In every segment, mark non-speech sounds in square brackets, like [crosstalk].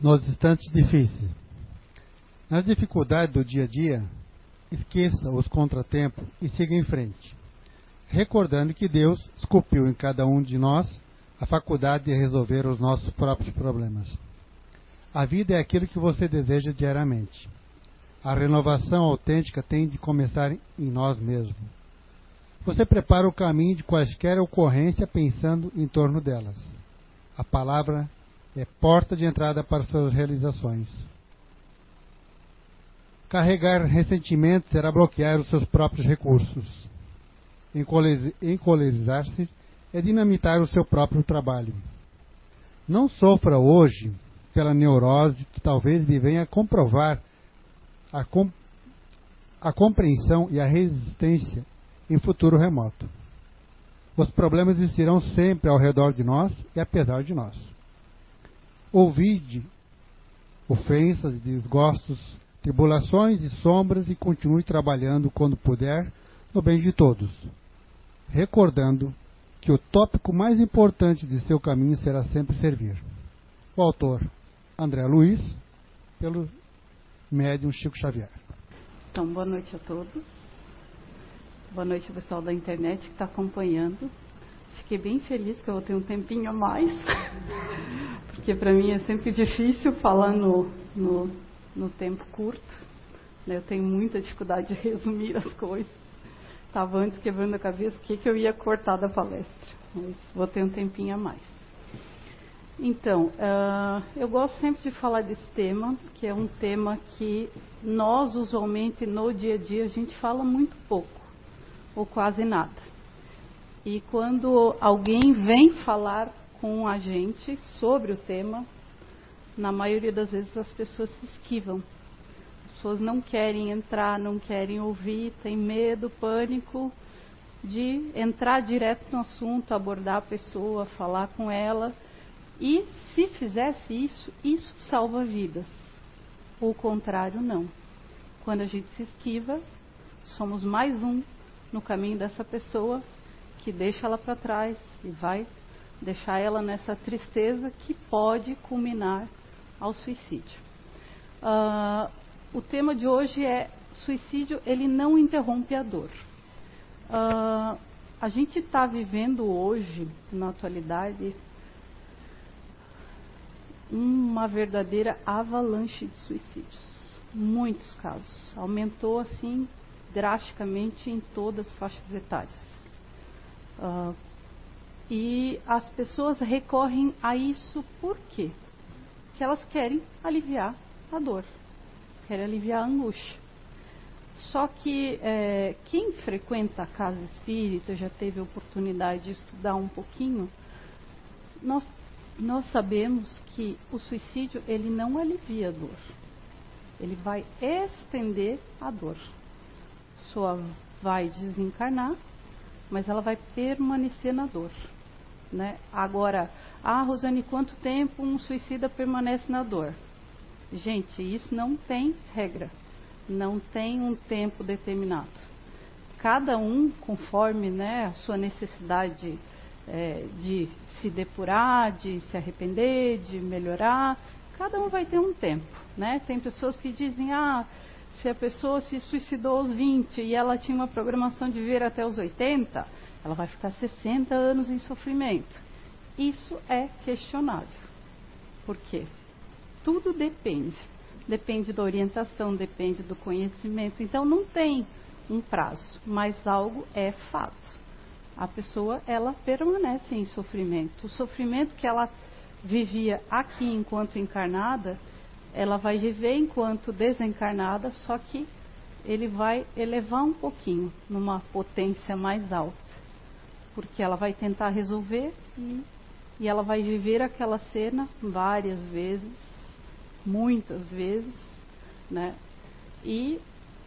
nos instantes difíceis. Nas dificuldades do dia a dia, esqueça os contratempos e siga em frente, recordando que Deus esculpiu em cada um de nós a faculdade de resolver os nossos próprios problemas. A vida é aquilo que você deseja diariamente. A renovação autêntica tem de começar em nós mesmos. Você prepara o caminho de quaisquer ocorrência pensando em torno delas. A palavra é porta de entrada para suas realizações. Carregar ressentimento será bloquear os seus próprios recursos. Encolerizar-se é dinamitar o seu próprio trabalho. Não sofra hoje pela neurose que talvez lhe venha comprovar a, com, a compreensão e a resistência em futuro remoto. Os problemas existirão sempre ao redor de nós e apesar de nós. Ouvide ofensas, desgostos, tribulações e sombras e continue trabalhando quando puder no bem de todos, recordando que o tópico mais importante de seu caminho será sempre servir. O autor André Luiz, pelo médium Chico Xavier. Então, boa noite a todos. Boa noite, pessoal da internet que está acompanhando. Fiquei bem feliz que eu vou ter um tempinho a mais, [laughs] porque para mim é sempre difícil falar no, no, no tempo curto. Né? Eu tenho muita dificuldade de [laughs] resumir as coisas. Estava antes quebrando a cabeça o que, que eu ia cortar da palestra, mas vou ter um tempinho a mais. Então, uh, eu gosto sempre de falar desse tema, que é um tema que nós, usualmente, no dia a dia, a gente fala muito pouco, ou quase nada. E quando alguém vem falar com a gente sobre o tema, na maioria das vezes as pessoas se esquivam. As pessoas não querem entrar, não querem ouvir, têm medo, pânico de entrar direto no assunto, abordar a pessoa, falar com ela e se fizesse isso, isso salva vidas. O contrário, não. Quando a gente se esquiva, somos mais um no caminho dessa pessoa que deixa ela para trás e vai deixar ela nessa tristeza que pode culminar ao suicídio. Uh, o tema de hoje é suicídio, ele não interrompe a dor. Uh, a gente está vivendo hoje, na atualidade, uma verdadeira avalanche de suicídios. Muitos casos. Aumentou assim drasticamente em todas as faixas etárias. Uh, e as pessoas recorrem a isso por quê? Porque elas querem aliviar a dor, querem aliviar a angústia. Só que é, quem frequenta a casa espírita, já teve oportunidade de estudar um pouquinho, nós nós sabemos que o suicídio ele não alivia a dor. Ele vai estender a dor. A pessoa vai desencarnar, mas ela vai permanecer na dor. Né? Agora, ah, Rosane, quanto tempo um suicida permanece na dor? Gente, isso não tem regra. Não tem um tempo determinado. Cada um, conforme né, a sua necessidade é, de se depurar, de se arrepender, de melhorar. Cada um vai ter um tempo, né? Tem pessoas que dizem, ah, se a pessoa se suicidou aos 20 e ela tinha uma programação de viver até os 80, ela vai ficar 60 anos em sofrimento. Isso é questionável. Por quê? Tudo depende. Depende da orientação, depende do conhecimento. Então não tem um prazo, mas algo é fato a pessoa ela permanece em sofrimento. O sofrimento que ela vivia aqui enquanto encarnada, ela vai viver enquanto desencarnada, só que ele vai elevar um pouquinho numa potência mais alta, porque ela vai tentar resolver e, e ela vai viver aquela cena várias vezes, muitas vezes, né? E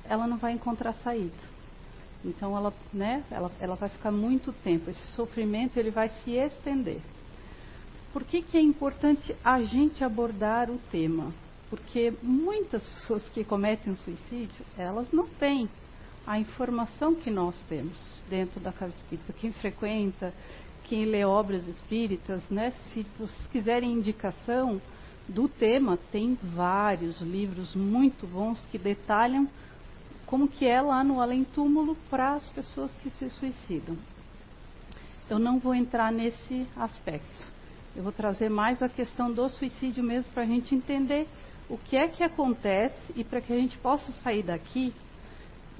ela não vai encontrar saída. Então ela, né, ela, ela vai ficar muito tempo. Esse sofrimento ele vai se estender. Por que, que é importante a gente abordar o tema? Porque muitas pessoas que cometem suicídio, elas não têm a informação que nós temos dentro da casa espírita. Quem frequenta, quem lê obras espíritas, né? Se vocês quiserem indicação, do tema, tem vários livros muito bons que detalham como que é lá no além-túmulo para as pessoas que se suicidam. Eu não vou entrar nesse aspecto. Eu vou trazer mais a questão do suicídio mesmo para a gente entender o que é que acontece e para que a gente possa sair daqui.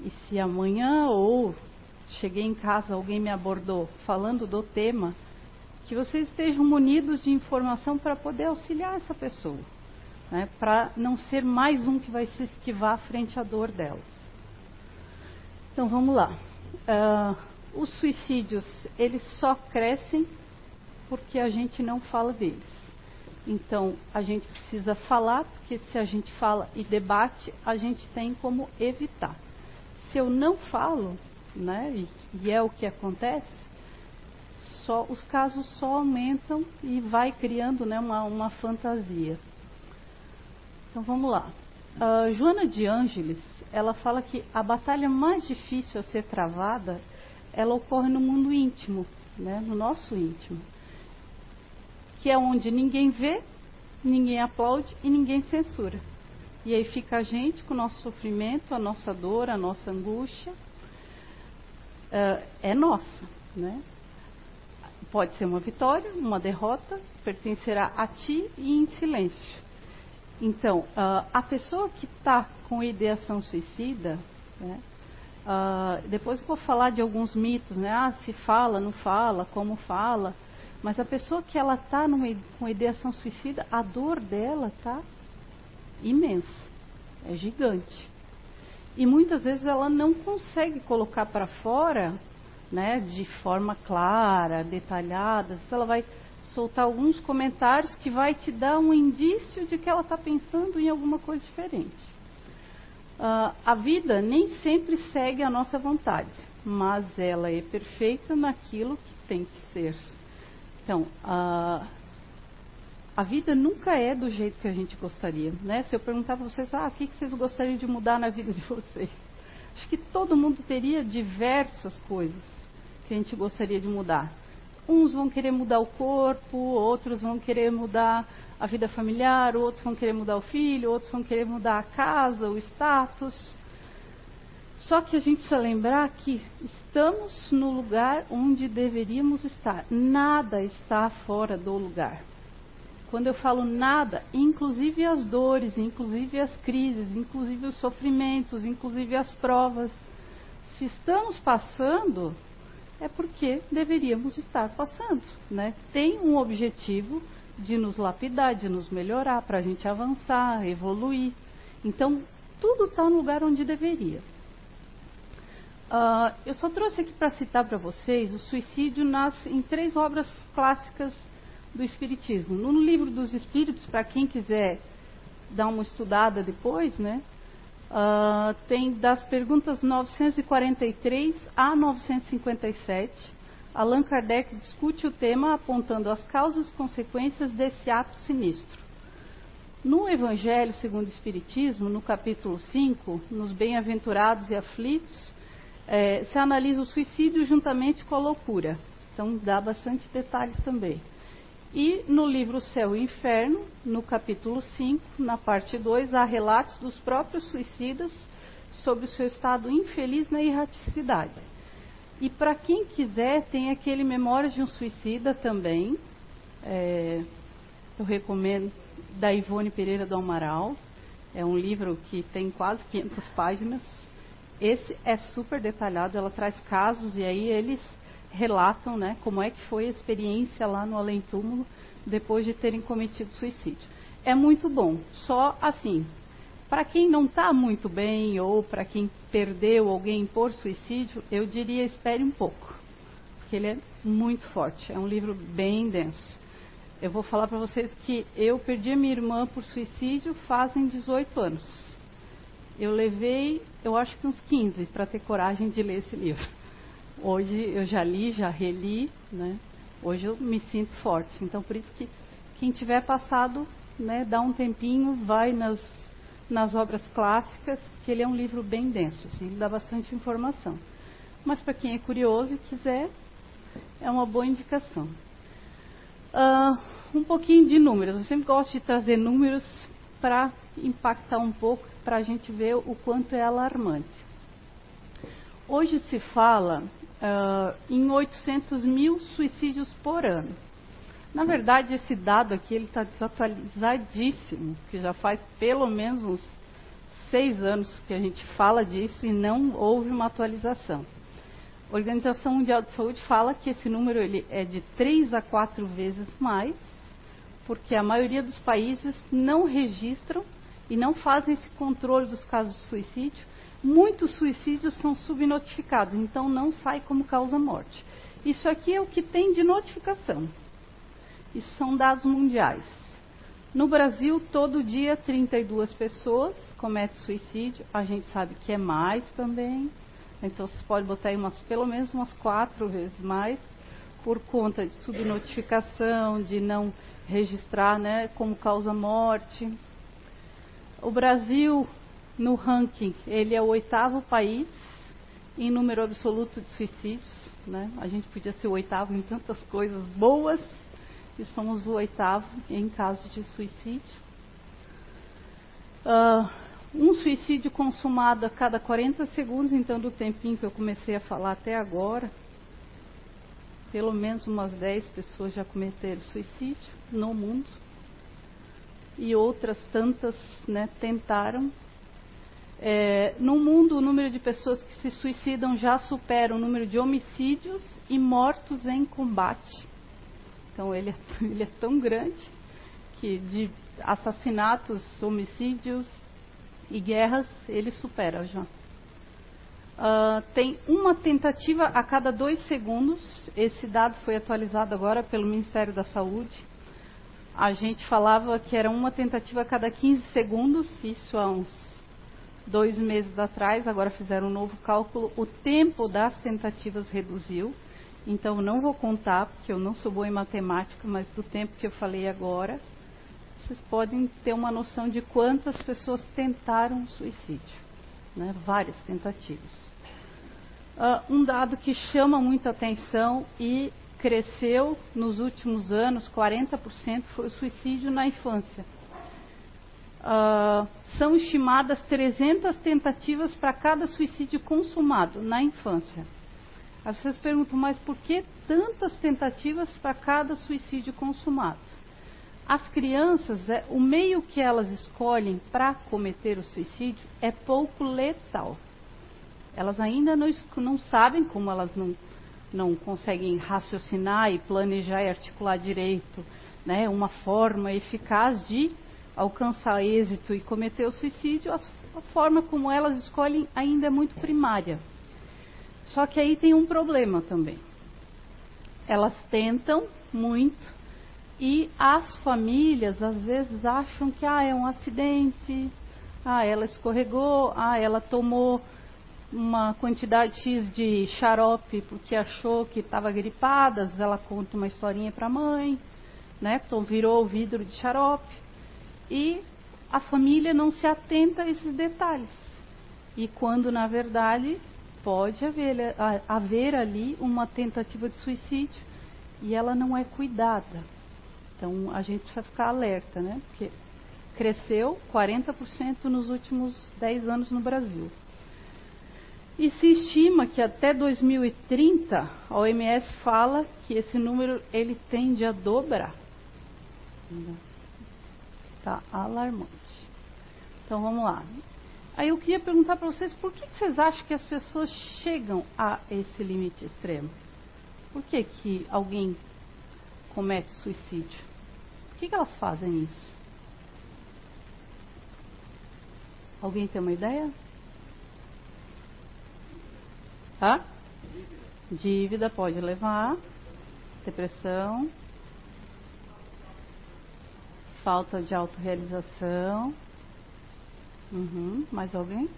E se amanhã ou cheguei em casa, alguém me abordou falando do tema, que vocês estejam munidos de informação para poder auxiliar essa pessoa, né? para não ser mais um que vai se esquivar frente à dor dela. Então vamos lá. Uh, os suicídios, eles só crescem porque a gente não fala deles. Então, a gente precisa falar, porque se a gente fala e debate, a gente tem como evitar. Se eu não falo, né, e, e é o que acontece, só, os casos só aumentam e vai criando né, uma, uma fantasia. Então vamos lá. Uh, Joana de Ângeles, ela fala que a batalha mais difícil a ser travada, ela ocorre no mundo íntimo, né, no nosso íntimo, que é onde ninguém vê, ninguém aplaude e ninguém censura. E aí fica a gente com o nosso sofrimento, a nossa dor, a nossa angústia, uh, é nossa, né? Pode ser uma vitória, uma derrota, pertencerá a ti e em silêncio. Então, uh, a pessoa que está com ideação suicida, né, uh, depois eu vou falar de alguns mitos, né? Ah, se fala, não fala, como fala. Mas a pessoa que ela está com ideação suicida, a dor dela está imensa, é gigante. E muitas vezes ela não consegue colocar para fora né, de forma clara, detalhada, ela vai soltar alguns comentários que vai te dar um indício de que ela está pensando em alguma coisa diferente. Uh, a vida nem sempre segue a nossa vontade, mas ela é perfeita naquilo que tem que ser. Então, uh, a vida nunca é do jeito que a gente gostaria. Né? Se eu perguntar para vocês, ah, o que vocês gostariam de mudar na vida de vocês? Acho que todo mundo teria diversas coisas que a gente gostaria de mudar. Uns vão querer mudar o corpo, outros vão querer mudar a vida familiar, outros vão querer mudar o filho, outros vão querer mudar a casa, o status. Só que a gente precisa lembrar que estamos no lugar onde deveríamos estar. Nada está fora do lugar. Quando eu falo nada, inclusive as dores, inclusive as crises, inclusive os sofrimentos, inclusive as provas, se estamos passando, é porque deveríamos estar passando. Né? Tem um objetivo de nos lapidar, de nos melhorar, para a gente avançar, evoluir. Então, tudo está no lugar onde deveria. Uh, eu só trouxe aqui para citar para vocês o suicídio nasce em três obras clássicas do Espiritismo. No livro dos Espíritos, para quem quiser dar uma estudada depois, né? Uh, tem das perguntas 943 a 957. Allan Kardec discute o tema apontando as causas e consequências desse ato sinistro. No Evangelho segundo o Espiritismo, no capítulo 5, nos Bem-aventurados e Aflitos, eh, se analisa o suicídio juntamente com a loucura. Então, dá bastante detalhes também. E no livro Céu e Inferno, no capítulo 5, na parte 2, há relatos dos próprios suicidas sobre o seu estado infeliz na erraticidade. E para quem quiser, tem aquele Memórias de um Suicida também. É, eu recomendo, da Ivone Pereira do Amaral. É um livro que tem quase 500 páginas. Esse é super detalhado, ela traz casos e aí eles relatam né, como é que foi a experiência lá no além-túmulo depois de terem cometido suicídio. É muito bom, só assim, para quem não está muito bem ou para quem perdeu alguém por suicídio, eu diria espere um pouco, porque ele é muito forte, é um livro bem denso. Eu vou falar para vocês que eu perdi a minha irmã por suicídio fazem 18 anos. Eu levei, eu acho que uns 15 para ter coragem de ler esse livro. Hoje eu já li, já reli, né? Hoje eu me sinto forte. Então por isso que quem tiver passado, né, dá um tempinho, vai nas, nas obras clássicas, porque ele é um livro bem denso, assim, ele dá bastante informação. Mas para quem é curioso e quiser, é uma boa indicação. Uh, um pouquinho de números. Eu sempre gosto de trazer números para impactar um pouco, para a gente ver o quanto é alarmante. Hoje se fala uh, em 800 mil suicídios por ano. Na verdade, esse dado aqui ele está desatualizadíssimo, que já faz pelo menos uns seis anos que a gente fala disso e não houve uma atualização. A Organização Mundial de Saúde fala que esse número ele é de três a quatro vezes mais, porque a maioria dos países não registram e não fazem esse controle dos casos de suicídio. Muitos suicídios são subnotificados, então não sai como causa morte. Isso aqui é o que tem de notificação. Isso são dados mundiais. No Brasil, todo dia 32 pessoas cometem suicídio. A gente sabe que é mais também. Então você pode botar aí umas, pelo menos umas quatro vezes mais, por conta de subnotificação, de não registrar né, como causa morte. O Brasil, no ranking, ele é o oitavo país em número absoluto de suicídios. Né? A gente podia ser o oitavo em tantas coisas boas, e somos o oitavo em caso de suicídio. Uh, um suicídio consumado a cada 40 segundos, então do tempinho que eu comecei a falar até agora, pelo menos umas 10 pessoas já cometeram suicídio no mundo. E outras tantas né, tentaram. É, no mundo, o número de pessoas que se suicidam já supera o número de homicídios e mortos em combate. Então ele é, [laughs] ele é tão grande que de assassinatos, homicídios e guerras ele supera já. Uh, tem uma tentativa a cada dois segundos. Esse dado foi atualizado agora pelo Ministério da Saúde. A gente falava que era uma tentativa a cada 15 segundos, isso há uns dois meses atrás. Agora fizeram um novo cálculo. O tempo das tentativas reduziu. Então, não vou contar, porque eu não sou boa em matemática, mas do tempo que eu falei agora, vocês podem ter uma noção de quantas pessoas tentaram suicídio. Né? Várias tentativas. Uh, um dado que chama muita atenção e cresceu nos últimos anos, 40%, foi o suicídio na infância. Uh, são estimadas 300 tentativas para cada suicídio consumado na infância. Aí vocês perguntam, mas por que tantas tentativas para cada suicídio consumado? As crianças, é, o meio que elas escolhem para cometer o suicídio é pouco letal. Elas ainda não, não sabem como elas não, não conseguem raciocinar e planejar e articular direito né, uma forma eficaz de alcançar êxito e cometer o suicídio, a forma como elas escolhem ainda é muito primária. Só que aí tem um problema também. Elas tentam muito e as famílias às vezes acham que ah, é um acidente, ah, ela escorregou, ah, ela tomou uma quantidade X de xarope porque achou que estava gripada, ela conta uma historinha para a mãe, né? Então virou o vidro de xarope. E a família não se atenta a esses detalhes. E quando na verdade pode haver, haver ali uma tentativa de suicídio e ela não é cuidada. Então a gente precisa ficar alerta, né? Porque cresceu 40% nos últimos 10 anos no Brasil. E se estima que até 2030 a OMS fala que esse número ele tende a dobrar. Está alarmante. Então vamos lá. Aí eu queria perguntar para vocês por que vocês acham que as pessoas chegam a esse limite extremo? Por que, que alguém comete suicídio? Por que, que elas fazem isso? Alguém tem uma ideia? Hã? Dívida pode levar, depressão, falta de autorrealização. Uhum. Mais alguém?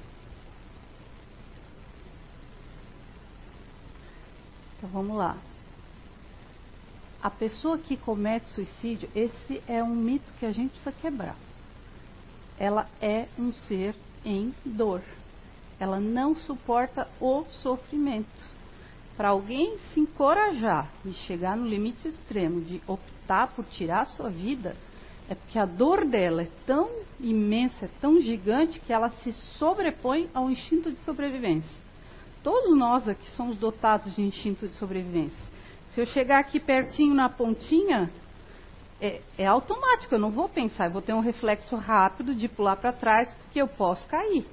Então vamos lá. A pessoa que comete suicídio, esse é um mito que a gente precisa quebrar. Ela é um ser em dor. Ela não suporta o sofrimento. Para alguém se encorajar e chegar no limite extremo de optar por tirar a sua vida, é porque a dor dela é tão imensa, é tão gigante, que ela se sobrepõe ao instinto de sobrevivência. Todos nós aqui somos dotados de instinto de sobrevivência. Se eu chegar aqui pertinho na pontinha, é, é automático, eu não vou pensar, eu vou ter um reflexo rápido de pular para trás, porque eu posso cair.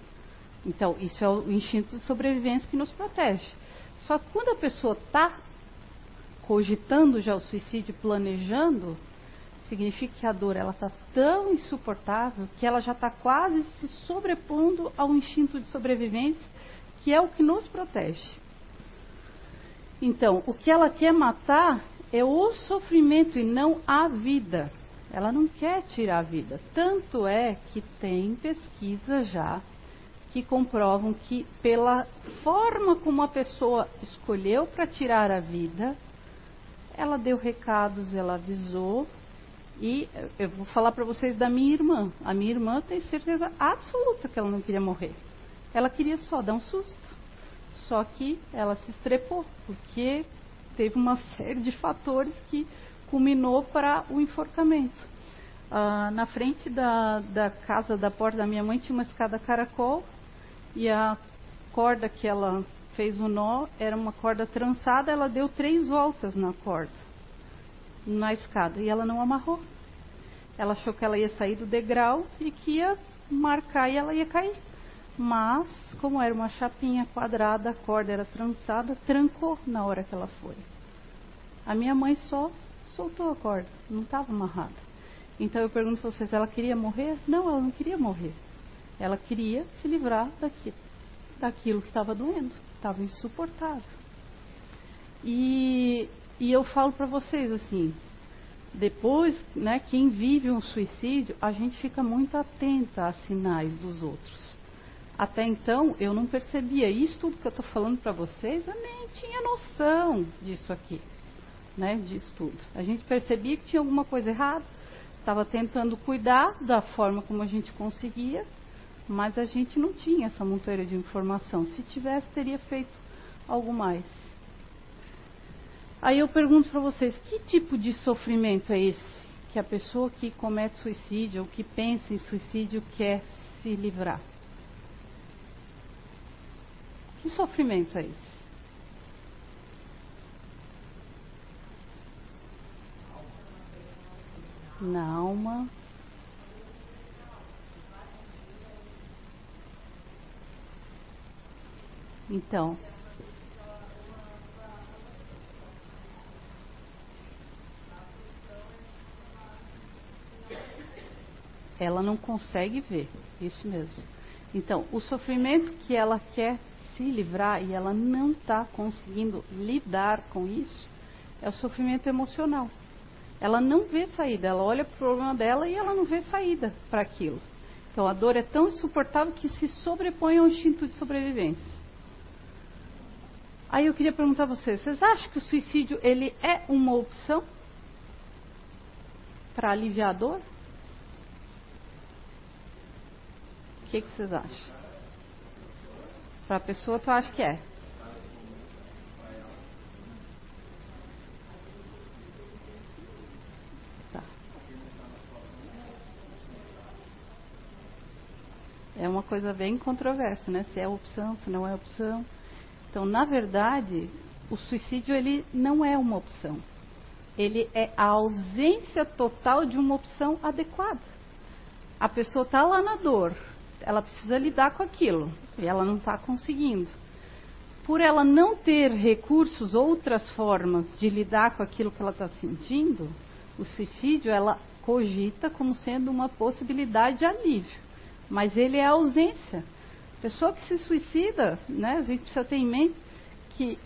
Então, isso é o instinto de sobrevivência que nos protege. Só que quando a pessoa está cogitando já o suicídio, planejando, significa que a dor ela está tão insuportável que ela já está quase se sobrepondo ao instinto de sobrevivência, que é o que nos protege. Então, o que ela quer matar é o sofrimento e não a vida. Ela não quer tirar a vida. Tanto é que tem pesquisa já que comprovam que, pela forma como a pessoa escolheu para tirar a vida, ela deu recados, ela avisou. E eu vou falar para vocês da minha irmã. A minha irmã tem certeza absoluta que ela não queria morrer. Ela queria só dar um susto. Só que ela se estrepou, porque teve uma [laughs] série de fatores que culminou para o enforcamento. Ah, na frente da, da casa, da porta da minha mãe, tinha uma escada caracol e a corda que ela fez o nó era uma corda trançada. Ela deu três voltas na corda, na escada, e ela não amarrou. Ela achou que ela ia sair do degrau e que ia marcar e ela ia cair. Mas, como era uma chapinha quadrada, a corda era trançada, trancou na hora que ela foi. A minha mãe só soltou a corda, não estava amarrada. Então eu pergunto para vocês, ela queria morrer? Não, ela não queria morrer. Ela queria se livrar daqui, daquilo que estava doendo, estava insuportável. E, e eu falo para vocês assim, depois, né, quem vive um suicídio, a gente fica muito atenta a sinais dos outros. Até então eu não percebia. Isso tudo que eu estou falando para vocês, eu nem tinha noção disso aqui, né? Disso tudo. A gente percebia que tinha alguma coisa errada, estava tentando cuidar da forma como a gente conseguia, mas a gente não tinha essa monteira de informação. Se tivesse, teria feito algo mais. Aí eu pergunto para vocês, que tipo de sofrimento é esse que a pessoa que comete suicídio ou que pensa em suicídio quer se livrar? Que sofrimento é esse? Na alma. Então, ela não consegue ver, isso mesmo. Então, o sofrimento que ela quer se livrar e ela não está conseguindo lidar com isso, é o sofrimento emocional. Ela não vê saída, ela olha para o problema dela e ela não vê saída para aquilo. Então a dor é tão insuportável que se sobrepõe ao instinto de sobrevivência. Aí eu queria perguntar a vocês, vocês acham que o suicídio ele é uma opção para aliviar a dor? O que, que vocês acham? Para a pessoa, tu acha que é? Tá. É uma coisa bem controversa, né? Se é opção, se não é opção. Então, na verdade, o suicídio ele não é uma opção. Ele é a ausência total de uma opção adequada. A pessoa está lá na dor, ela precisa lidar com aquilo e ela não está conseguindo. Por ela não ter recursos, outras formas de lidar com aquilo que ela está sentindo, o suicídio ela cogita como sendo uma possibilidade de alívio, mas ele é a ausência. Pessoa que se suicida, né, a gente precisa ter em mente que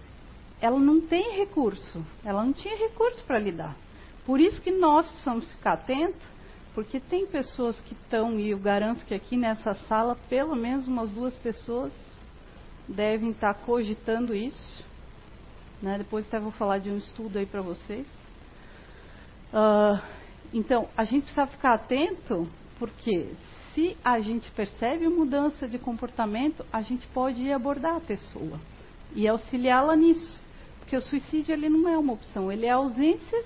ela não tem recurso, ela não tinha recurso para lidar. Por isso que nós precisamos ficar atentos porque tem pessoas que estão, e eu garanto que aqui nessa sala, pelo menos umas duas pessoas devem estar cogitando isso. Né? Depois até vou falar de um estudo aí para vocês. Uh, então, a gente precisa ficar atento, porque se a gente percebe mudança de comportamento, a gente pode ir abordar a pessoa e auxiliá-la nisso. Porque o suicídio ele não é uma opção, ele é a ausência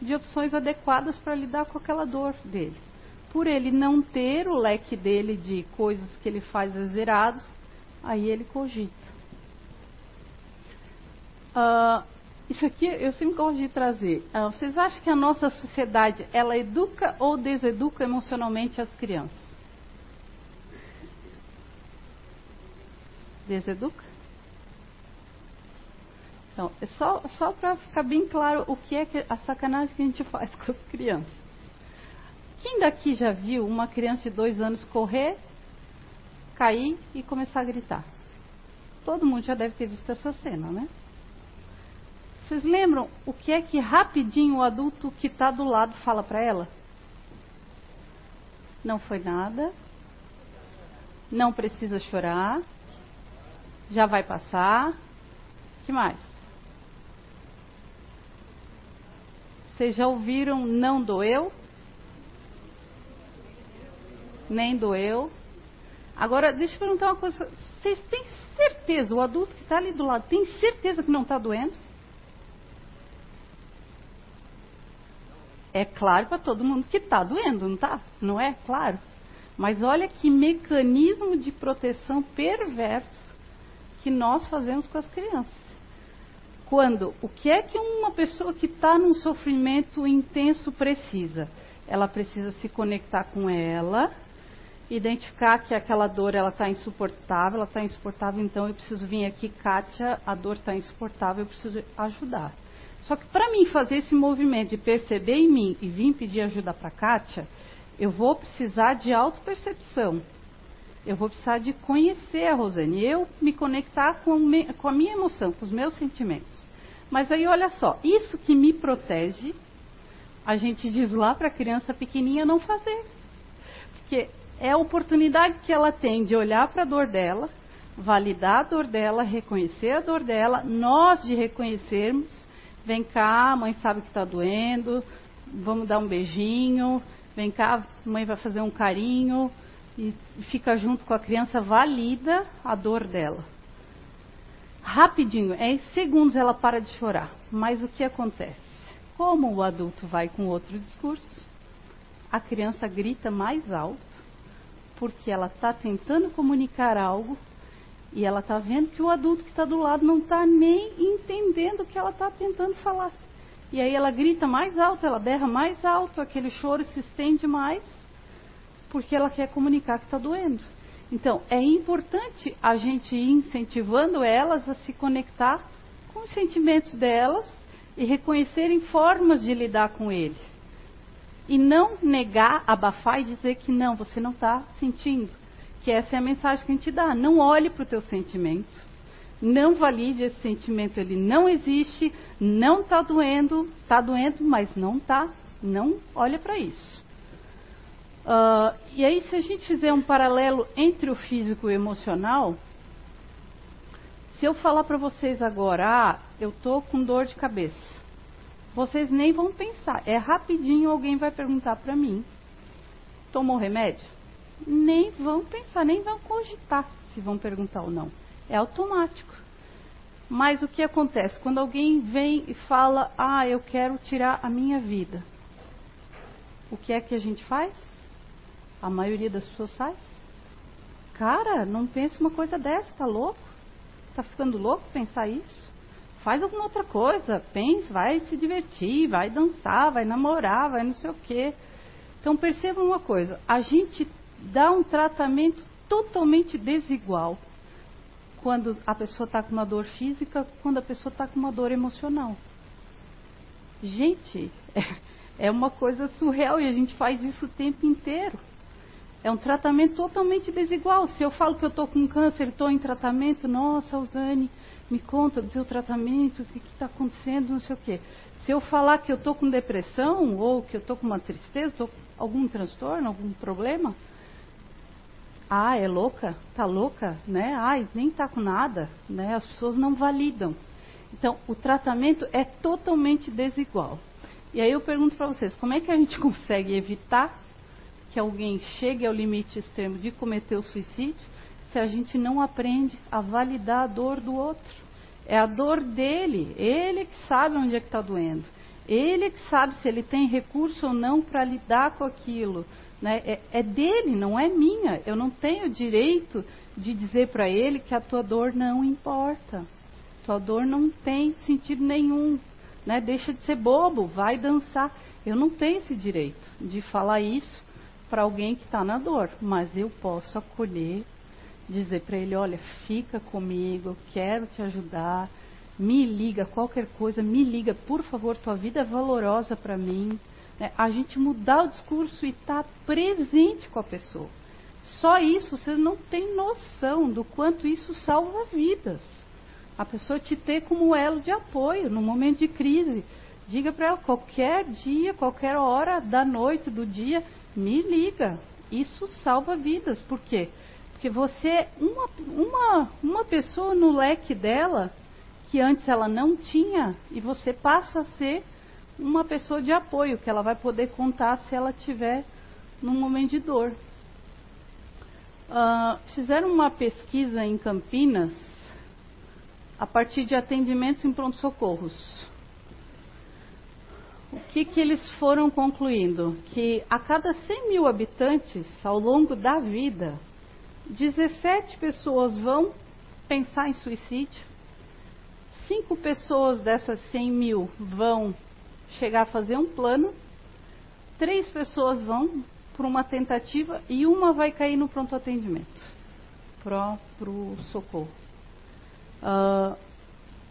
de opções adequadas para lidar com aquela dor dele. Por ele não ter o leque dele de coisas que ele faz zerado, aí ele cogita. Uh, isso aqui eu sempre gosto de trazer. Uh, vocês acham que a nossa sociedade ela educa ou deseduca emocionalmente as crianças? Deseduca? Então, é só, só para ficar bem claro o que é que, a sacanagem que a gente [laughs] faz com as crianças. Quem daqui já viu uma criança de dois anos correr, cair e começar a gritar? Todo mundo já deve ter visto essa cena, né? Vocês lembram o que é que rapidinho o adulto que está do lado fala para ela? Não foi nada. Não precisa chorar. Já vai passar. que mais? Vocês já ouviram não doeu? Nem doeu. Agora, deixa eu perguntar uma coisa. Vocês têm certeza, o adulto que está ali do lado, tem certeza que não está doendo? É claro para todo mundo que está doendo, não está? Não é? Claro. Mas olha que mecanismo de proteção perverso que nós fazemos com as crianças. Quando o que é que uma pessoa que está num sofrimento intenso precisa? Ela precisa se conectar com ela, identificar que aquela dor ela está insuportável, ela está insuportável, então eu preciso vir aqui, Kátia, a dor está insuportável, eu preciso ajudar. Só que para mim fazer esse movimento de perceber em mim e vir pedir ajuda para Kátia, eu vou precisar de autopercepção. Eu vou precisar de conhecer a Rosane, eu me conectar com, me, com a minha emoção, com os meus sentimentos. Mas aí olha só, isso que me protege, a gente diz lá para a criança pequenininha não fazer. Porque é a oportunidade que ela tem de olhar para a dor dela, validar a dor dela, reconhecer a dor dela, nós de reconhecermos, vem cá, a mãe sabe que está doendo, vamos dar um beijinho, vem cá, a mãe vai fazer um carinho, e fica junto com a criança, valida a dor dela. Rapidinho, em segundos ela para de chorar. Mas o que acontece? Como o adulto vai com outro discurso, a criança grita mais alto, porque ela está tentando comunicar algo e ela está vendo que o adulto que está do lado não está nem entendendo o que ela está tentando falar. E aí ela grita mais alto, ela berra mais alto, aquele choro se estende mais porque ela quer comunicar que está doendo. Então, é importante a gente ir incentivando elas a se conectar com os sentimentos delas e reconhecerem formas de lidar com ele. E não negar, abafar e dizer que não, você não está sentindo. Que essa é a mensagem que a gente dá. Não olhe para o teu sentimento. Não valide esse sentimento. Ele não existe, não está doendo, está doendo, mas não está. Não olhe para isso. Uh, e aí, se a gente fizer um paralelo entre o físico e o emocional, se eu falar para vocês agora, ah, eu tô com dor de cabeça, vocês nem vão pensar. É rapidinho alguém vai perguntar para mim: tomou remédio? Nem vão pensar, nem vão cogitar se vão perguntar ou não. É automático. Mas o que acontece? Quando alguém vem e fala, ah, eu quero tirar a minha vida, o que é que a gente faz? A maioria das pessoas faz. Cara, não pense uma coisa dessa, tá louco? Tá ficando louco pensar isso? Faz alguma outra coisa, pense, vai se divertir, vai dançar, vai namorar, vai não sei o quê. Então perceba uma coisa, a gente dá um tratamento totalmente desigual quando a pessoa está com uma dor física, quando a pessoa está com uma dor emocional. Gente, é, [laughs] é uma coisa surreal e a gente faz isso o tempo inteiro. É um tratamento totalmente desigual. Se eu falo que eu estou com câncer, estou em tratamento, nossa, Usane, me conta do seu tratamento, o que está acontecendo, não sei o quê. Se eu falar que eu estou com depressão, ou que eu estou com uma tristeza, estou com algum transtorno, algum problema, ah, é louca? Tá louca? Né? Ai, nem tá com nada, né? As pessoas não validam. Então, o tratamento é totalmente desigual. E aí eu pergunto para vocês, como é que a gente [laughs] consegue evitar que alguém chegue ao limite extremo de cometer o suicídio se a gente não aprende a validar a dor do outro É a dor dele. Ele que sabe onde é que está doendo. Ele que sabe se ele tem recurso ou não para lidar com aquilo. Né? É, é, dele, não é minha. Eu não tenho direito de dizer para ele que a tua dor não importa. Tua dor não tem sentido nenhum. Né? Deixa de ser bobo, vai dançar. Eu não tenho esse direito de falar isso para alguém que está na dor, mas eu posso acolher, dizer para ele: olha, fica comigo, quero te ajudar, me liga, qualquer coisa, me liga, por favor, tua vida é valorosa para mim. Né? A gente mudar o discurso e estar tá presente com a pessoa. Só isso, você não tem noção do quanto isso salva vidas. A pessoa te ter como elo de apoio no momento de crise. Diga para ela qualquer dia, qualquer hora da noite, do dia, me liga. Isso salva vidas. Por quê? Porque você uma, uma, uma pessoa no leque dela que antes ela não tinha e você passa a ser uma pessoa de apoio que ela vai poder contar se ela tiver num momento de dor. Uh, fizeram uma pesquisa em Campinas a partir de atendimentos em pronto-socorros o que, que eles foram concluindo? Que a cada 100 mil habitantes, ao longo da vida, 17 pessoas vão pensar em suicídio, 5 pessoas dessas 100 mil vão chegar a fazer um plano, 3 pessoas vão para uma tentativa e uma vai cair no pronto atendimento, para o socorro. Uh,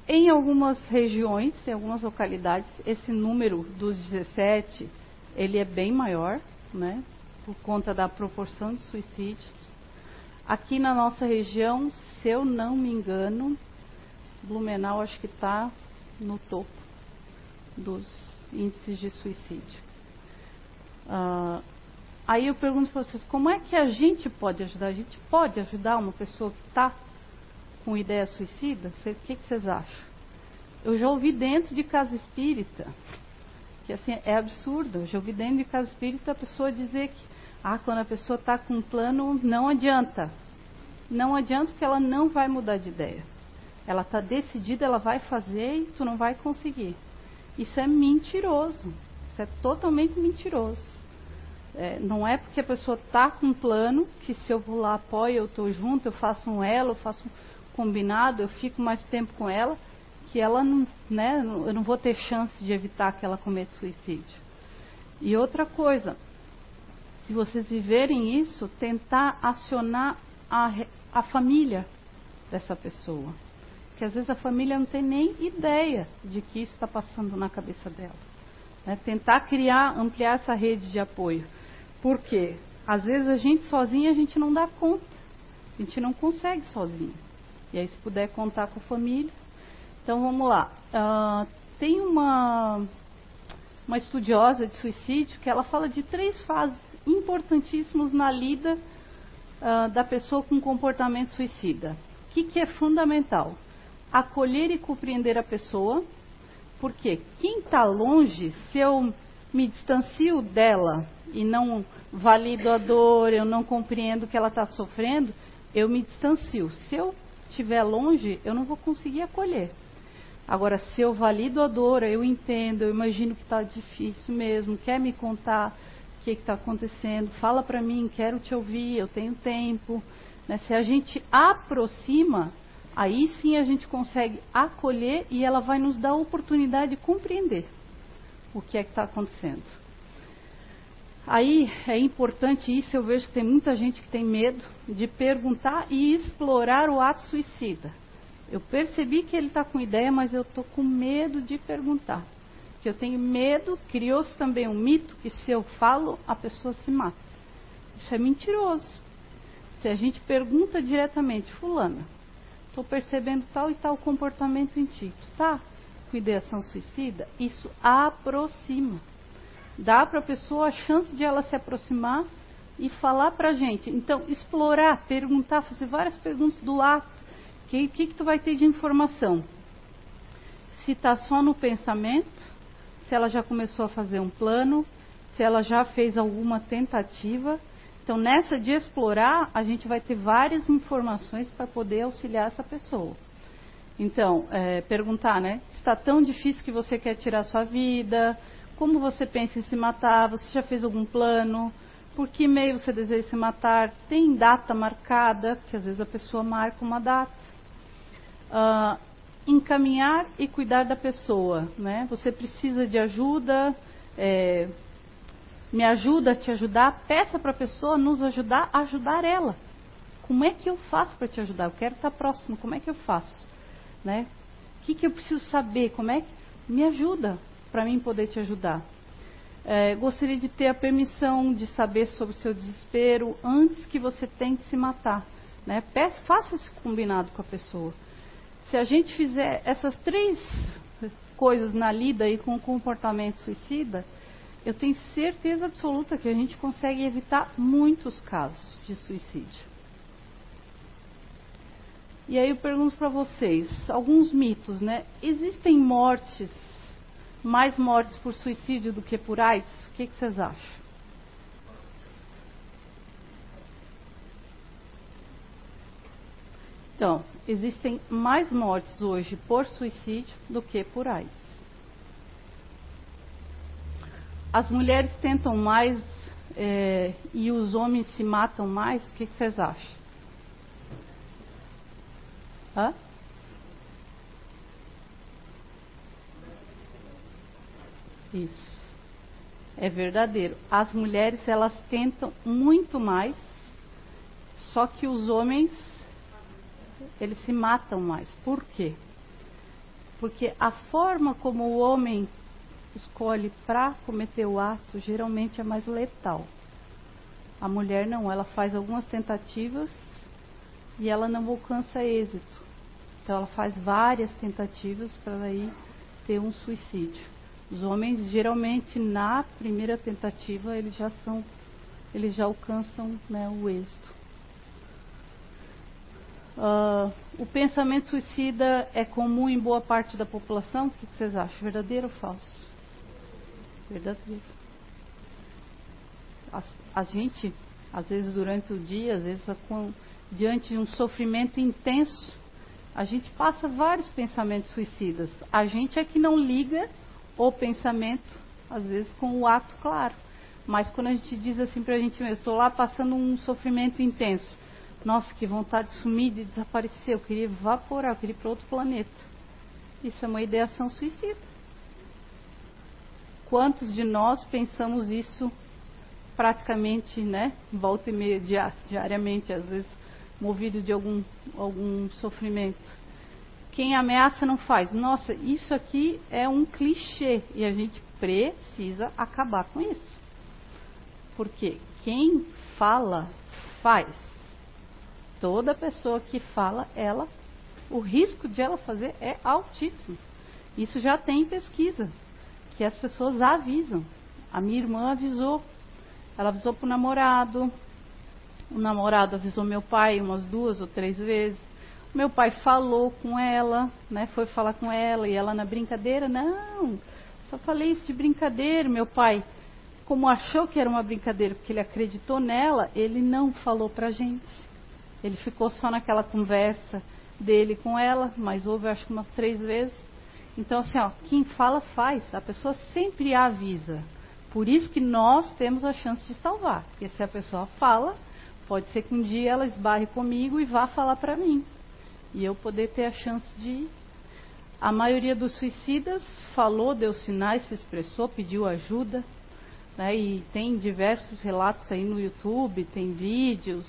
em algumas regiões, em algumas localidades, esse número dos 17, ele é bem maior, né? Por conta da proporção de suicídios. Aqui na nossa região, se eu não me engano, Blumenau acho que está no topo dos índices de suicídio. Uh, aí eu pergunto para vocês, como é que a gente pode ajudar? A gente pode ajudar uma pessoa que está com ideia suicida? O que, que vocês acham? Eu já ouvi dentro de casa espírita, que assim, é absurdo, eu já ouvi dentro de casa espírita a pessoa dizer que, ah, quando a pessoa está com um plano, não adianta. Não adianta porque ela não vai mudar de ideia. Ela está decidida, ela vai fazer e tu não vai conseguir. Isso é mentiroso. Isso é totalmente mentiroso. É, não é porque a pessoa está com um plano que se eu vou lá apoio, eu estou junto, eu faço um elo, eu faço um combinado, eu fico mais tempo com ela, que ela não, né, eu não vou ter chance de evitar que ela cometa suicídio. E outra coisa, se vocês viverem isso, tentar acionar a, a família dessa pessoa. Que às vezes a família não tem nem ideia de que isso está passando na cabeça dela. Né? Tentar criar, ampliar essa rede de apoio. Por quê? Às vezes a gente sozinha a gente não dá conta. A gente não consegue sozinho. E aí, se puder contar com a família. Então, vamos lá. Uh, tem uma, uma estudiosa de suicídio que ela fala de três fases importantíssimas na lida uh, da pessoa com comportamento suicida. O que, que é fundamental? Acolher e compreender a pessoa, porque quem está longe, se eu me distancio dela e não valido a dor, eu não compreendo o que ela está sofrendo, eu me distancio. Se eu estiver longe, eu não vou conseguir acolher. Agora, se eu valido a dor, eu entendo, eu imagino que está difícil mesmo, quer me contar o que está acontecendo, fala para mim, quero te ouvir, eu tenho tempo. Né? Se a gente aproxima, aí sim a gente consegue acolher e ela vai nos dar a oportunidade de compreender o que é que está acontecendo. Aí é importante isso, eu vejo que tem muita gente que tem medo de perguntar e explorar o ato suicida. Eu percebi que ele está com ideia, mas eu estou com medo de perguntar. Porque eu tenho medo, criou-se também um mito que se eu falo, a pessoa se mata. Isso é mentiroso. Se a gente pergunta diretamente, fulana, estou percebendo tal e tal comportamento em ti, tu tá com ideação suicida? Isso aproxima dá para a pessoa a chance de ela se aproximar e falar para a gente. Então, explorar, perguntar, fazer várias perguntas do ato. O que, que, que tu vai ter de informação? Se está só no pensamento, se ela já começou a fazer um plano, se ela já fez alguma tentativa. Então, nessa de explorar, a gente vai ter várias informações para poder auxiliar essa pessoa. Então, é, perguntar, né? Está tão difícil que você quer tirar sua vida? Como você pensa em se matar? Você já fez algum plano? Por que meio você deseja se matar? Tem data marcada? Porque às vezes a pessoa marca uma data. Uh, encaminhar e cuidar da pessoa, né? Você precisa de ajuda? É, me ajuda a te ajudar? Peça para a pessoa nos ajudar a ajudar ela. Como é que eu faço para te ajudar? Eu quero estar próximo. Como é que eu faço? Né? O que, que eu preciso saber? Como é que me ajuda para mim poder te ajudar? É, gostaria de ter a permissão de saber sobre o seu desespero antes que você tente se matar. Né? Peça, faça esse combinado com a pessoa. Se a gente fizer essas três coisas na lida e com o comportamento suicida, eu tenho certeza absoluta que a gente consegue evitar muitos casos de suicídio. E aí eu pergunto para vocês, alguns mitos, né? Existem mortes, mais mortes por suicídio do que por AIDS? O que, que vocês acham? Então, existem mais mortes hoje por suicídio do que por AIDS. As mulheres tentam mais é, e os homens se matam mais? O que, que vocês acham? Hã? Isso. É verdadeiro. As mulheres elas tentam muito mais, só que os homens eles se matam mais. Por quê? Porque a forma como o homem escolhe para cometer o ato geralmente é mais letal. A mulher não, ela faz algumas tentativas e ela não alcança êxito. Então ela faz várias tentativas para aí ter um suicídio. Os homens geralmente na primeira tentativa eles já são, eles já alcançam né, o êxito. Uh, o pensamento suicida é comum em boa parte da população? O que vocês acham? Verdadeiro ou falso? Verdadeiro. A, a gente, às vezes durante o dia, às vezes com, diante de um sofrimento intenso, a gente passa vários pensamentos suicidas. A gente é que não liga o pensamento, às vezes, com o ato claro. Mas quando a gente diz assim para a gente mesmo, estou lá passando um sofrimento intenso. Nossa, que vontade de sumir, de desaparecer. Eu queria evaporar, eu queria ir para outro planeta. Isso é uma ideação suicida. Quantos de nós pensamos isso praticamente, né? Volta e meia, diariamente, às vezes movido de algum, algum sofrimento. Quem ameaça não faz. Nossa, isso aqui é um clichê e a gente precisa acabar com isso. Porque quem fala, faz. Toda pessoa que fala, ela, o risco de ela fazer é altíssimo. Isso já tem pesquisa, que as pessoas avisam. A minha irmã avisou. Ela avisou para o namorado, o namorado avisou meu pai umas duas ou três vezes. Meu pai falou com ela, né? Foi falar com ela e ela na brincadeira, não, só falei isso de brincadeira. Meu pai, como achou que era uma brincadeira, porque ele acreditou nela, ele não falou pra gente. Ele ficou só naquela conversa dele com ela, mas houve acho que umas três vezes. Então assim, ó, quem fala faz, a pessoa sempre avisa. Por isso que nós temos a chance de salvar, porque se a pessoa fala, Pode ser que um dia ela esbarre comigo e vá falar para mim. E eu poder ter a chance de. A maioria dos suicidas falou, deu sinais, se expressou, pediu ajuda. Né? E tem diversos relatos aí no YouTube, tem vídeos.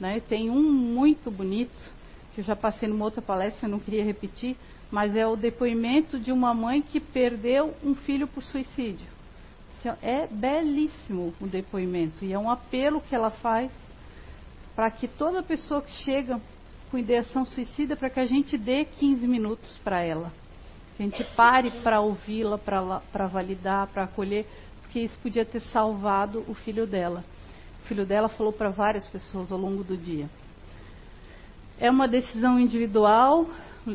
Né? Tem um muito bonito, que eu já passei numa outra palestra, não queria repetir, mas é o depoimento de uma mãe que perdeu um filho por suicídio. É belíssimo o depoimento e é um apelo que ela faz para que toda pessoa que chega com ideação suicida, para que a gente dê 15 minutos para ela. Que a gente pare para ouvi-la, para validar, para acolher, porque isso podia ter salvado o filho dela. O filho dela falou para várias pessoas ao longo do dia. É uma decisão individual,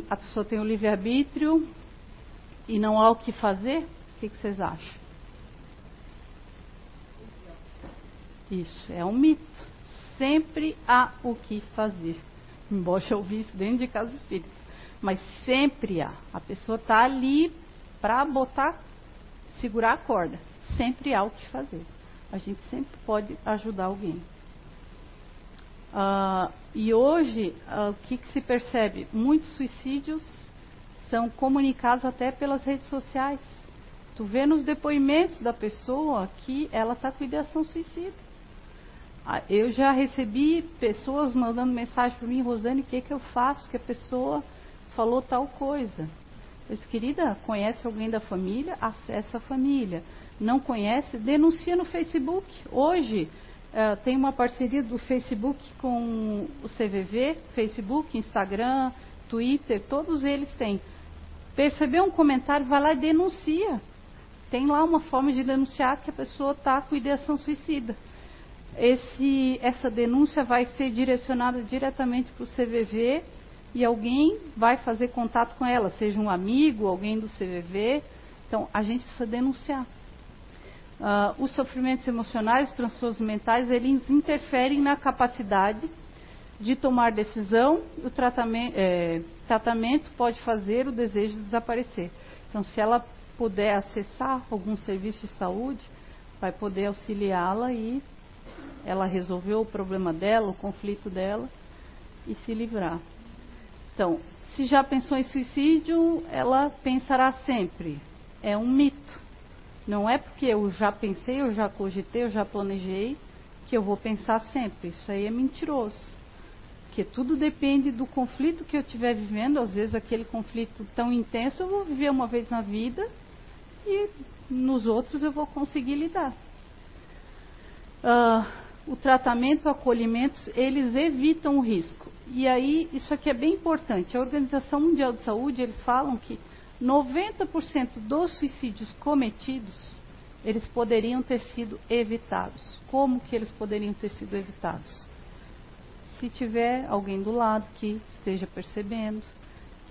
a pessoa tem o livre-arbítrio e não há o que fazer? O que, que vocês acham? Isso, é um mito sempre há o que fazer. [laughs] Embora eu ouvi isso dentro de casa espírita. Mas sempre há. A pessoa está ali para botar, segurar a corda. Sempre há o que fazer. A gente sempre pode ajudar alguém. Uh, e hoje, uh, o que, que se percebe? Muitos suicídios são comunicados até pelas redes sociais. Tu vê nos depoimentos da pessoa que ela está com ideação suicida. Ah, eu já recebi pessoas mandando mensagem para mim, Rosane, o que, que eu faço? Que a pessoa falou tal coisa. Eu disse, querida, conhece alguém da família? Acessa a família. Não conhece? Denuncia no Facebook. Hoje uh, tem uma parceria do Facebook com o CVV, Facebook, Instagram, Twitter, todos eles têm. Percebeu um comentário, vai lá e denuncia. Tem lá uma forma de denunciar que a pessoa está com ideação suicida esse, essa denúncia vai ser direcionada diretamente para o CVV e alguém vai fazer contato com ela, seja um amigo, alguém do CVV. Então, a gente precisa denunciar. Uh, os sofrimentos emocionais, os transtornos mentais, eles interferem na capacidade de tomar decisão. O tratamento, é, tratamento pode fazer o desejo desaparecer. Então, se ela puder acessar algum serviço de saúde, vai poder auxiliá-la e ela resolveu o problema dela, o conflito dela e se livrar. Então, se já pensou em suicídio, ela pensará sempre. É um mito. Não é porque eu já pensei, eu já cogitei, eu já planejei, que eu vou pensar sempre. Isso aí é mentiroso. Porque tudo depende do conflito que eu estiver vivendo. Às vezes, aquele conflito tão intenso eu vou viver uma vez na vida e nos outros eu vou conseguir lidar. Uh, o tratamento, o acolhimento, eles evitam o risco. E aí, isso aqui é bem importante. A Organização Mundial de Saúde, eles falam que 90% dos suicídios cometidos, eles poderiam ter sido evitados. Como que eles poderiam ter sido evitados? Se tiver alguém do lado que esteja percebendo,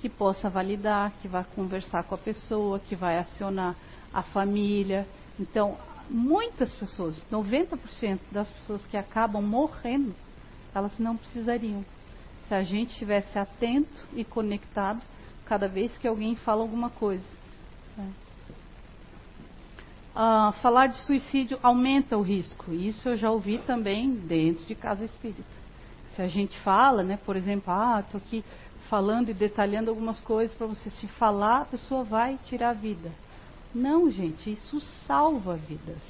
que possa validar, que vai conversar com a pessoa, que vai acionar a família. Então, muitas pessoas, 90% das pessoas que acabam morrendo, elas não precisariam. Se a gente estivesse atento e conectado cada vez que alguém fala alguma coisa. Né? Ah, falar de suicídio aumenta o risco. Isso eu já ouvi também dentro de casa espírita. Se a gente fala, né, por exemplo, ah, estou aqui falando e detalhando algumas coisas para você se falar, a pessoa vai tirar a vida. Não, gente, isso salva vidas.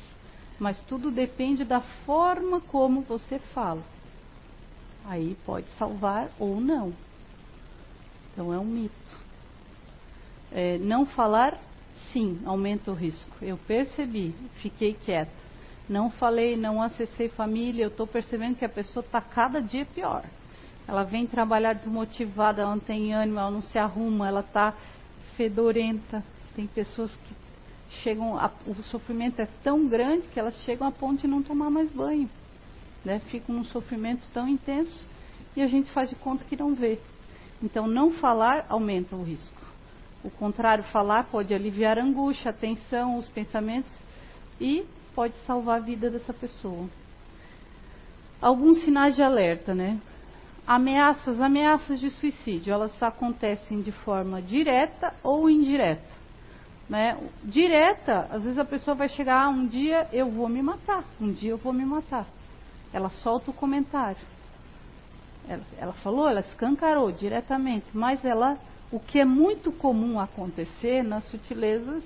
Mas tudo depende da forma como você fala. Aí pode salvar ou não. Então é um mito. É, não falar, sim, aumenta o risco. Eu percebi, fiquei quieta. Não falei, não acessei família, eu estou percebendo que a pessoa está cada dia pior. Ela vem trabalhar desmotivada, ela não tem ânimo, ela não se arruma, ela está fedorenta. Tem pessoas que chegam a, o sofrimento é tão grande que elas chegam a ponto de não tomar mais banho. Né? Ficam num sofrimento tão intenso e a gente faz de conta que não vê. Então, não falar aumenta o risco. O contrário, falar pode aliviar a angústia, a tensão, os pensamentos e pode salvar a vida dessa pessoa. Alguns sinais de alerta, né? Ameaças, ameaças de suicídio, elas acontecem de forma direta ou indireta né, direta, às vezes a pessoa vai chegar, ah, um dia eu vou me matar, um dia eu vou me matar. Ela solta o comentário. Ela, ela falou, ela escancarou diretamente, mas ela, o que é muito comum acontecer nas sutilezas,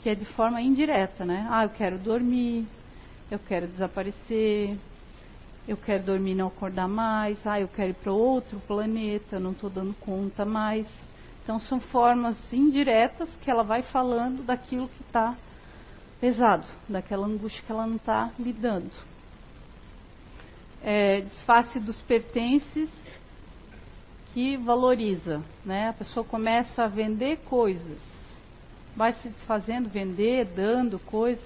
que é de forma indireta, né? Ah, eu quero dormir, eu quero desaparecer, eu quero dormir e não acordar mais, ah, eu quero ir para outro planeta, não estou dando conta mais. Então são formas indiretas que ela vai falando daquilo que está pesado, daquela angústia que ela não está lidando. É, desface dos pertences que valoriza, né? A pessoa começa a vender coisas, vai se desfazendo, vender, dando coisas,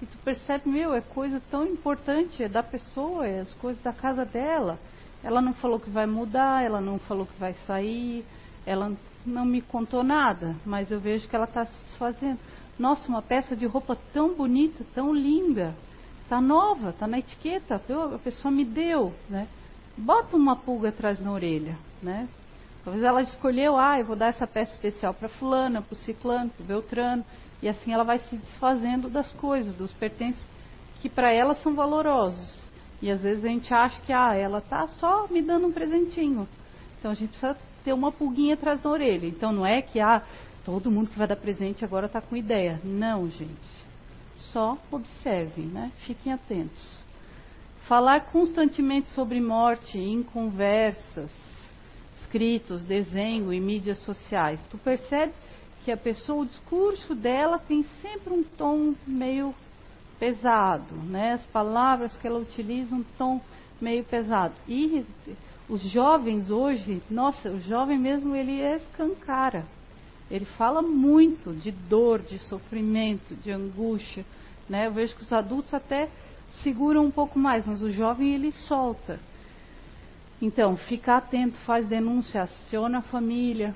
e tu percebe, meu, é coisa tão importante, é da pessoa, é as coisas da casa dela. Ela não falou que vai mudar, ela não falou que vai sair, ela não me contou nada, mas eu vejo que ela está se desfazendo. Nossa, uma peça de roupa tão bonita, tão linda, está nova, está na etiqueta, a pessoa me deu, né? Bota uma pulga atrás na orelha, né? Talvez ela escolheu, ah, eu vou dar essa peça especial para fulana, para o ciclano, para o beltrano, e assim ela vai se desfazendo das coisas, dos pertences que para ela são valorosos. E às vezes a gente acha que ah, ela está só me dando um presentinho. Então a gente precisa ter uma pulguinha atrás da orelha. Então não é que ah, todo mundo que vai dar presente agora está com ideia. Não, gente. Só observem, né? Fiquem atentos. Falar constantemente sobre morte em conversas, escritos, desenho e mídias sociais. Tu percebe que a pessoa, o discurso dela tem sempre um tom meio pesado, né? As palavras que ela utiliza um tom meio pesado. E os jovens hoje, nossa, o jovem mesmo ele escancara. Ele fala muito de dor, de sofrimento, de angústia, né? Eu vejo que os adultos até seguram um pouco mais, mas o jovem ele solta. Então, ficar atento, faz denúncia, aciona a família.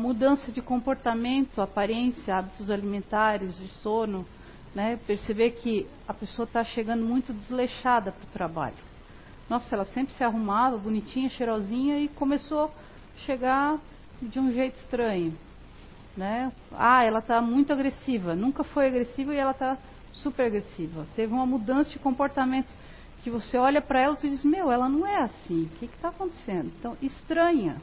Mudança de comportamento, aparência, hábitos alimentares, de sono, né? Perceber que a pessoa está chegando muito desleixada para o trabalho. Nossa, ela sempre se arrumava, bonitinha, cheirosinha, e começou a chegar de um jeito estranho. Né? Ah, ela está muito agressiva. Nunca foi agressiva e ela está super agressiva. Teve uma mudança de comportamento que você olha para ela e diz, meu, ela não é assim. O que está acontecendo? Então, estranha.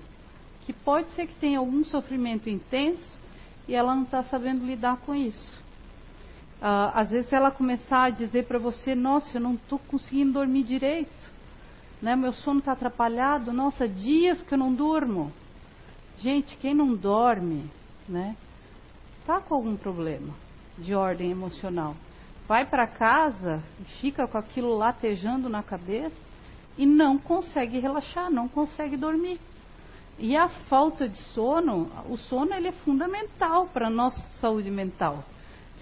Que pode ser que tenha algum sofrimento intenso e ela não está sabendo lidar com isso. Ah, às vezes ela começar a dizer para você, nossa, eu não estou conseguindo dormir direito, né? meu sono está atrapalhado, nossa, dias que eu não durmo. Gente, quem não dorme, né, tá com algum problema de ordem emocional. Vai para casa e fica com aquilo latejando na cabeça e não consegue relaxar, não consegue dormir. E a falta de sono, o sono ele é fundamental para a nossa saúde mental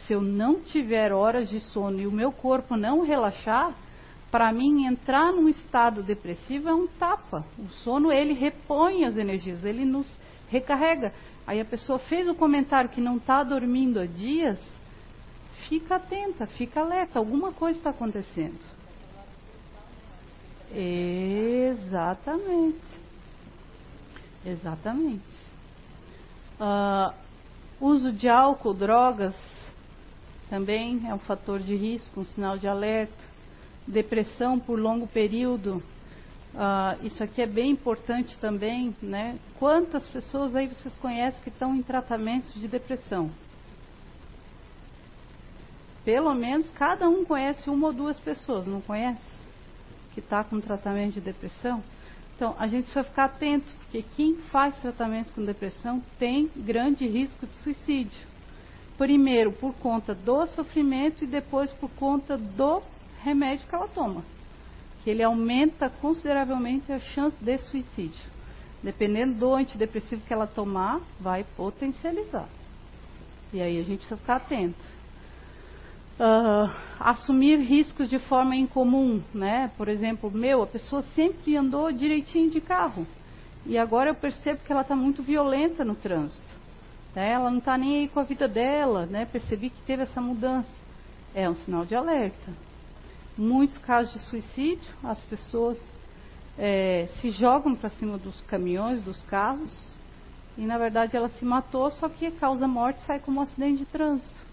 se eu não tiver horas de sono e o meu corpo não relaxar, para mim entrar num estado depressivo é um tapa. O sono ele repõe as energias, ele nos recarrega. Aí a pessoa fez o comentário que não está dormindo há dias, fica atenta, fica alerta, alguma coisa está acontecendo. Exatamente. Exatamente. Uh, uso de álcool, drogas, também é um fator de risco, um sinal de alerta. Depressão por longo período, uh, isso aqui é bem importante também, né? Quantas pessoas aí vocês conhecem que estão em tratamento de depressão? Pelo menos cada um conhece uma ou duas pessoas, não conhece? Que está com tratamento de depressão? Então, a gente precisa ficar atento, porque quem faz tratamento com depressão tem grande risco de suicídio primeiro por conta do sofrimento e depois por conta do remédio que ela toma. Que ele aumenta consideravelmente a chance de suicídio. Dependendo do antidepressivo que ela tomar, vai potencializar. E aí a gente precisa ficar atento. Uh, assumir riscos de forma incomum, né? Por exemplo, meu, a pessoa sempre andou direitinho de carro e agora eu percebo que ela está muito violenta no trânsito. Né? Ela não está nem aí com a vida dela, né? Percebi que teve essa mudança. É um sinal de alerta. Muitos casos de suicídio, as pessoas é, se jogam para cima dos caminhões, dos carros, e na verdade ela se matou, só que causa morte sai como um acidente de trânsito.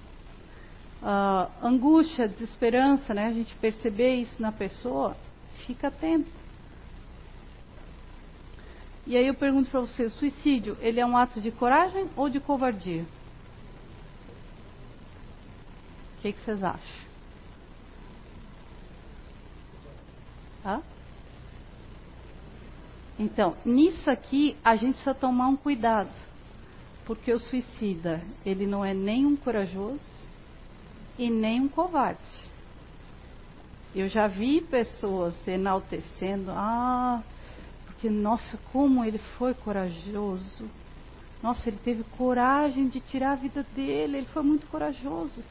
Angústia, desesperança, né? A gente perceber isso na pessoa, fica atento. E aí eu pergunto para você, suicídio, ele é um ato de coragem ou de covardia? O que, que vocês acham? Hã? Então, nisso aqui a gente precisa tomar um cuidado, porque o suicida, ele não é nem um corajoso e nem um covarde. Eu já vi pessoas enaltecendo, ah, porque, nossa, como ele foi corajoso. Nossa, ele teve coragem de tirar a vida dele, ele foi muito corajoso.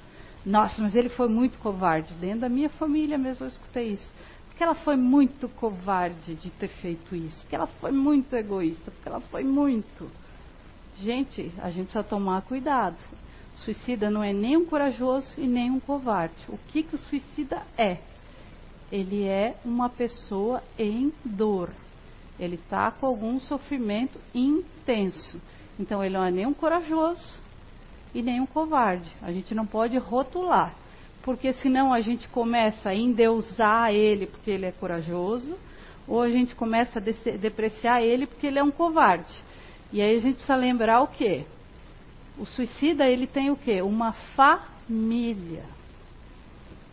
Nossa, mas ele foi muito covarde. Dentro da minha família mesmo eu escutei isso. Porque ela foi muito covarde de ter feito isso. Porque ela foi muito egoísta. Porque ela foi muito. Gente, a gente precisa tomar cuidado. O suicida não é nem um corajoso e nem um covarde. O que, que o suicida é? Ele é uma pessoa em dor Ele está com algum sofrimento intenso. Então ele não é nem um corajoso e nem um covarde. A gente não pode rotular, porque senão a gente começa a endeusar ele porque ele é corajoso, ou a gente começa a depreciar ele porque ele é um covarde. E aí a gente precisa lembrar o quê? O suicida ele tem o quê? Uma família.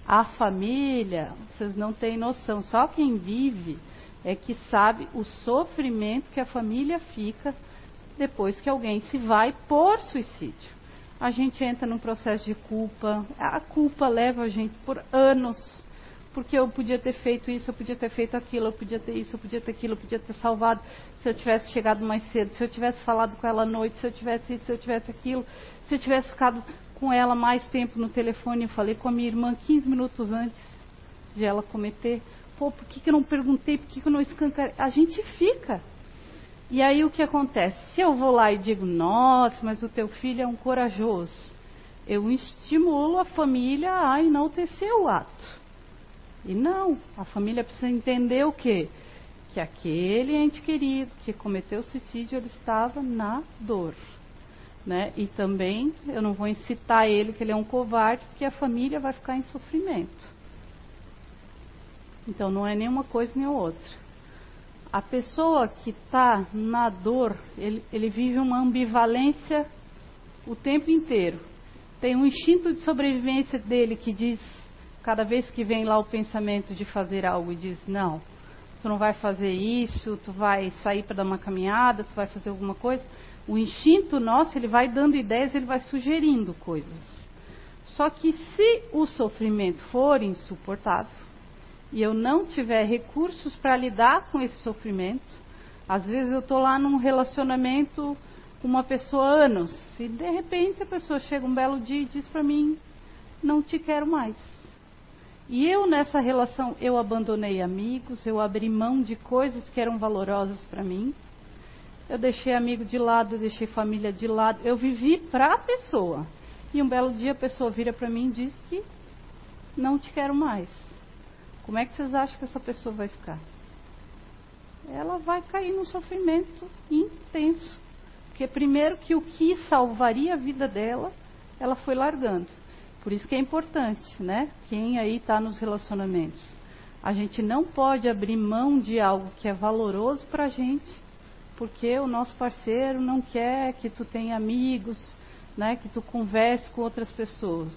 A família, vocês não têm noção, só quem vive é que sabe o sofrimento que a família fica depois que alguém se vai por suicídio. A gente entra num processo de culpa, a culpa leva a gente por anos, porque eu podia ter feito isso, eu podia ter feito aquilo, eu podia ter isso, eu podia ter aquilo, eu podia ter salvado, se eu tivesse chegado mais cedo, se eu tivesse falado com ela à noite, se eu tivesse isso, se eu tivesse aquilo, se eu tivesse ficado com ela mais tempo no telefone, eu falei com a minha irmã 15 minutos antes de ela cometer pô, por que, que eu não perguntei, por que, que eu não escancarei? A gente fica. E aí o que acontece? Se eu vou lá e digo, nossa, mas o teu filho é um corajoso, eu estimulo a família a enaltecer o ato. E não, a família precisa entender o quê? Que aquele ente querido que cometeu suicídio, ele estava na dor. Né? E também eu não vou incitar ele que ele é um covarde, porque a família vai ficar em sofrimento. Então não é nenhuma coisa nem outra. A pessoa que está na dor, ele, ele vive uma ambivalência o tempo inteiro. Tem um instinto de sobrevivência dele que diz, cada vez que vem lá o pensamento de fazer algo, diz: Não, tu não vai fazer isso, tu vai sair para dar uma caminhada, tu vai fazer alguma coisa. O instinto nosso, ele vai dando ideias, ele vai sugerindo coisas. Só que se o sofrimento for insuportável, e eu não tiver recursos para lidar com esse sofrimento, às vezes eu estou lá num relacionamento com uma pessoa há anos e de repente a pessoa chega um belo dia e diz para mim: não te quero mais. E eu nessa relação eu abandonei amigos, eu abri mão de coisas que eram valorosas para mim. Eu deixei amigo de lado, eu deixei família de lado. Eu vivi para a pessoa. E um belo dia a pessoa vira para mim e diz que não te quero mais. Como é que vocês acham que essa pessoa vai ficar? Ela vai cair num sofrimento intenso. Porque primeiro que o que salvaria a vida dela, ela foi largando. Por isso que é importante, né? Quem aí está nos relacionamentos. A gente não pode abrir mão de algo que é valoroso para a gente, porque o nosso parceiro não quer que tu tenha amigos, né? Que tu converse com outras pessoas.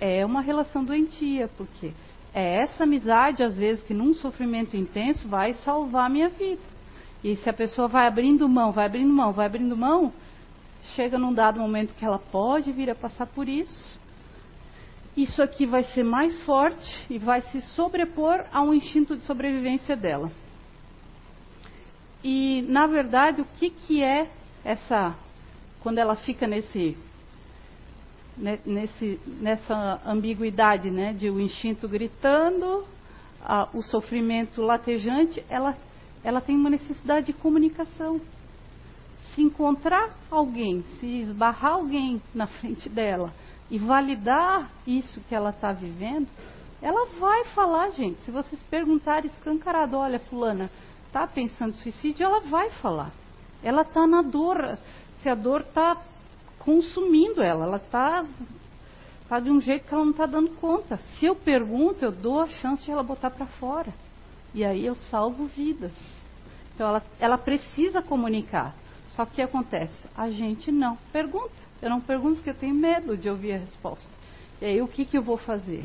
É uma relação doentia, porque é essa amizade, às vezes, que num sofrimento intenso vai salvar a minha vida. E se a pessoa vai abrindo mão, vai abrindo mão, vai abrindo mão, chega num dado momento que ela pode vir a passar por isso. Isso aqui vai ser mais forte e vai se sobrepor a um instinto de sobrevivência dela. E, na verdade, o que, que é essa. Quando ela fica nesse nesse, nessa ambiguidade né, de o instinto gritando, a, o sofrimento latejante, ela, ela tem uma necessidade de comunicação. Se encontrar alguém, se esbarrar alguém na frente dela e validar isso que ela está vivendo, ela vai falar, gente. Se vocês perguntarem escancarado, olha, fulana, está pensando em suicídio, ela vai falar. Ela está na dor. Se a dor está consumindo ela. Ela está tá de um jeito que ela não está dando conta. Se eu pergunto, eu dou a chance de ela botar para fora. E aí eu salvo vidas. Então ela, ela precisa comunicar. Só que o que acontece? A gente não pergunta. Eu não pergunto porque eu tenho medo de ouvir a resposta. E aí o que, que eu vou fazer?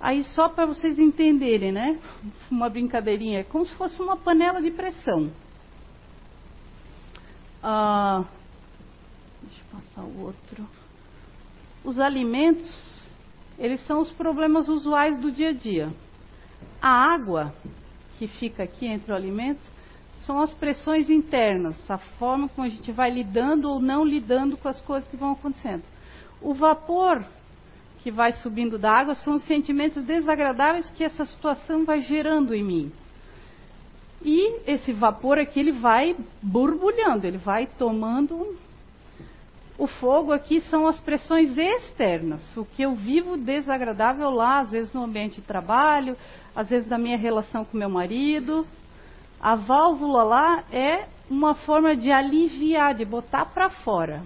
Aí só para vocês entenderem, né? Uma brincadeirinha, é como se fosse uma panela de pressão. Ah, o outro. Os alimentos, eles são os problemas usuais do dia a dia. A água que fica aqui entre o alimento são as pressões internas, a forma como a gente vai lidando ou não lidando com as coisas que vão acontecendo. O vapor que vai subindo da água são os sentimentos desagradáveis que essa situação vai gerando em mim. E esse vapor aqui ele vai borbulhando, ele vai tomando o fogo aqui são as pressões externas, o que eu vivo desagradável lá, às vezes no ambiente de trabalho, às vezes na minha relação com meu marido. A válvula lá é uma forma de aliviar, de botar para fora.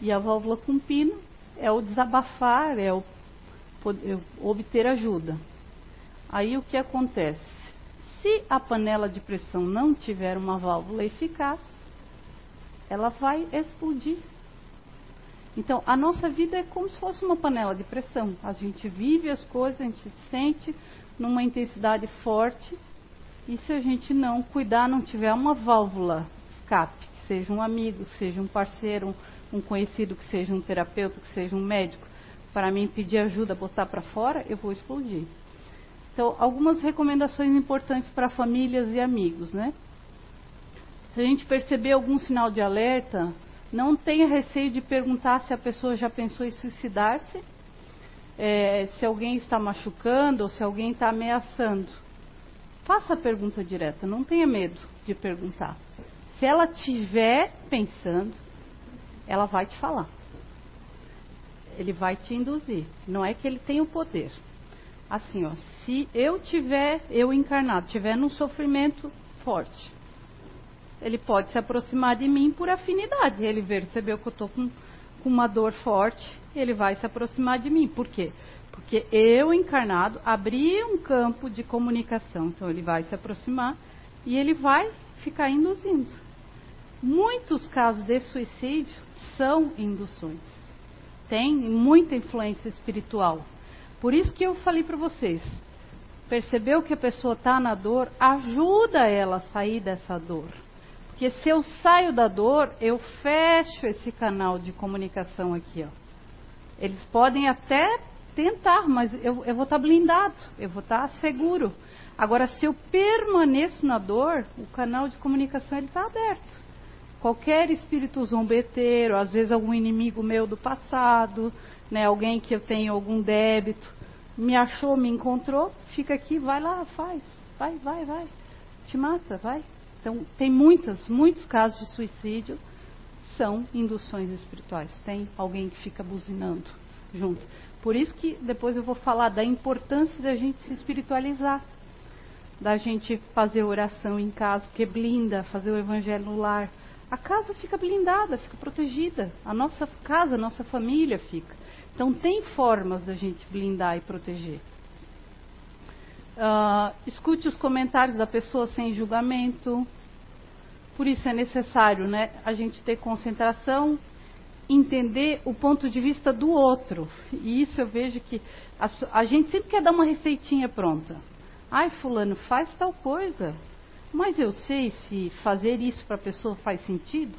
E a válvula com pino é o desabafar, é o poder, obter ajuda. Aí o que acontece? Se a panela de pressão não tiver uma válvula eficaz, ela vai explodir. Então, a nossa vida é como se fosse uma panela de pressão. A gente vive as coisas, a gente sente numa intensidade forte. E se a gente não cuidar, não tiver uma válvula escape, seja um amigo, seja um parceiro, um conhecido, que seja um terapeuta, que seja um médico, para mim pedir ajuda, botar para fora, eu vou explodir. Então, algumas recomendações importantes para famílias e amigos, né? Se a gente perceber algum sinal de alerta, não tenha receio de perguntar se a pessoa já pensou em suicidar-se, é, se alguém está machucando ou se alguém está ameaçando. Faça a pergunta direta, não tenha medo de perguntar. Se ela tiver pensando, ela vai te falar. Ele vai te induzir. Não é que ele tem o poder. Assim, ó, se eu tiver, eu encarnado, tiver num sofrimento forte, ele pode se aproximar de mim por afinidade. Ele percebeu que eu estou com, com uma dor forte, ele vai se aproximar de mim. Por quê? Porque eu, encarnado, abri um campo de comunicação. Então ele vai se aproximar e ele vai ficar induzindo. Muitos casos de suicídio são induções. Tem muita influência espiritual. Por isso que eu falei para vocês, percebeu que a pessoa está na dor, ajuda ela a sair dessa dor. Porque se eu saio da dor, eu fecho esse canal de comunicação aqui. Ó. Eles podem até tentar, mas eu, eu vou estar tá blindado, eu vou estar tá seguro. Agora, se eu permaneço na dor, o canal de comunicação está aberto qualquer espírito zombeteiro, às vezes algum inimigo meu do passado, né, alguém que eu tenho algum débito, me achou, me encontrou, fica aqui, vai lá, faz, vai, vai, vai, te mata, vai. Então, tem muitas, muitos casos de suicídio são induções espirituais. Tem alguém que fica buzinando junto. Por isso que depois eu vou falar da importância da gente se espiritualizar, da gente fazer oração em casa, porque blinda, fazer o evangelho no lar, a casa fica blindada, fica protegida. A nossa casa, a nossa família fica. Então, tem formas da gente blindar e proteger. Uh, escute os comentários da pessoa sem julgamento. Por isso é necessário né, a gente ter concentração, entender o ponto de vista do outro. E isso eu vejo que a, a gente sempre quer dar uma receitinha pronta. Ai, fulano, faz tal coisa. Mas eu sei se fazer isso para a pessoa faz sentido.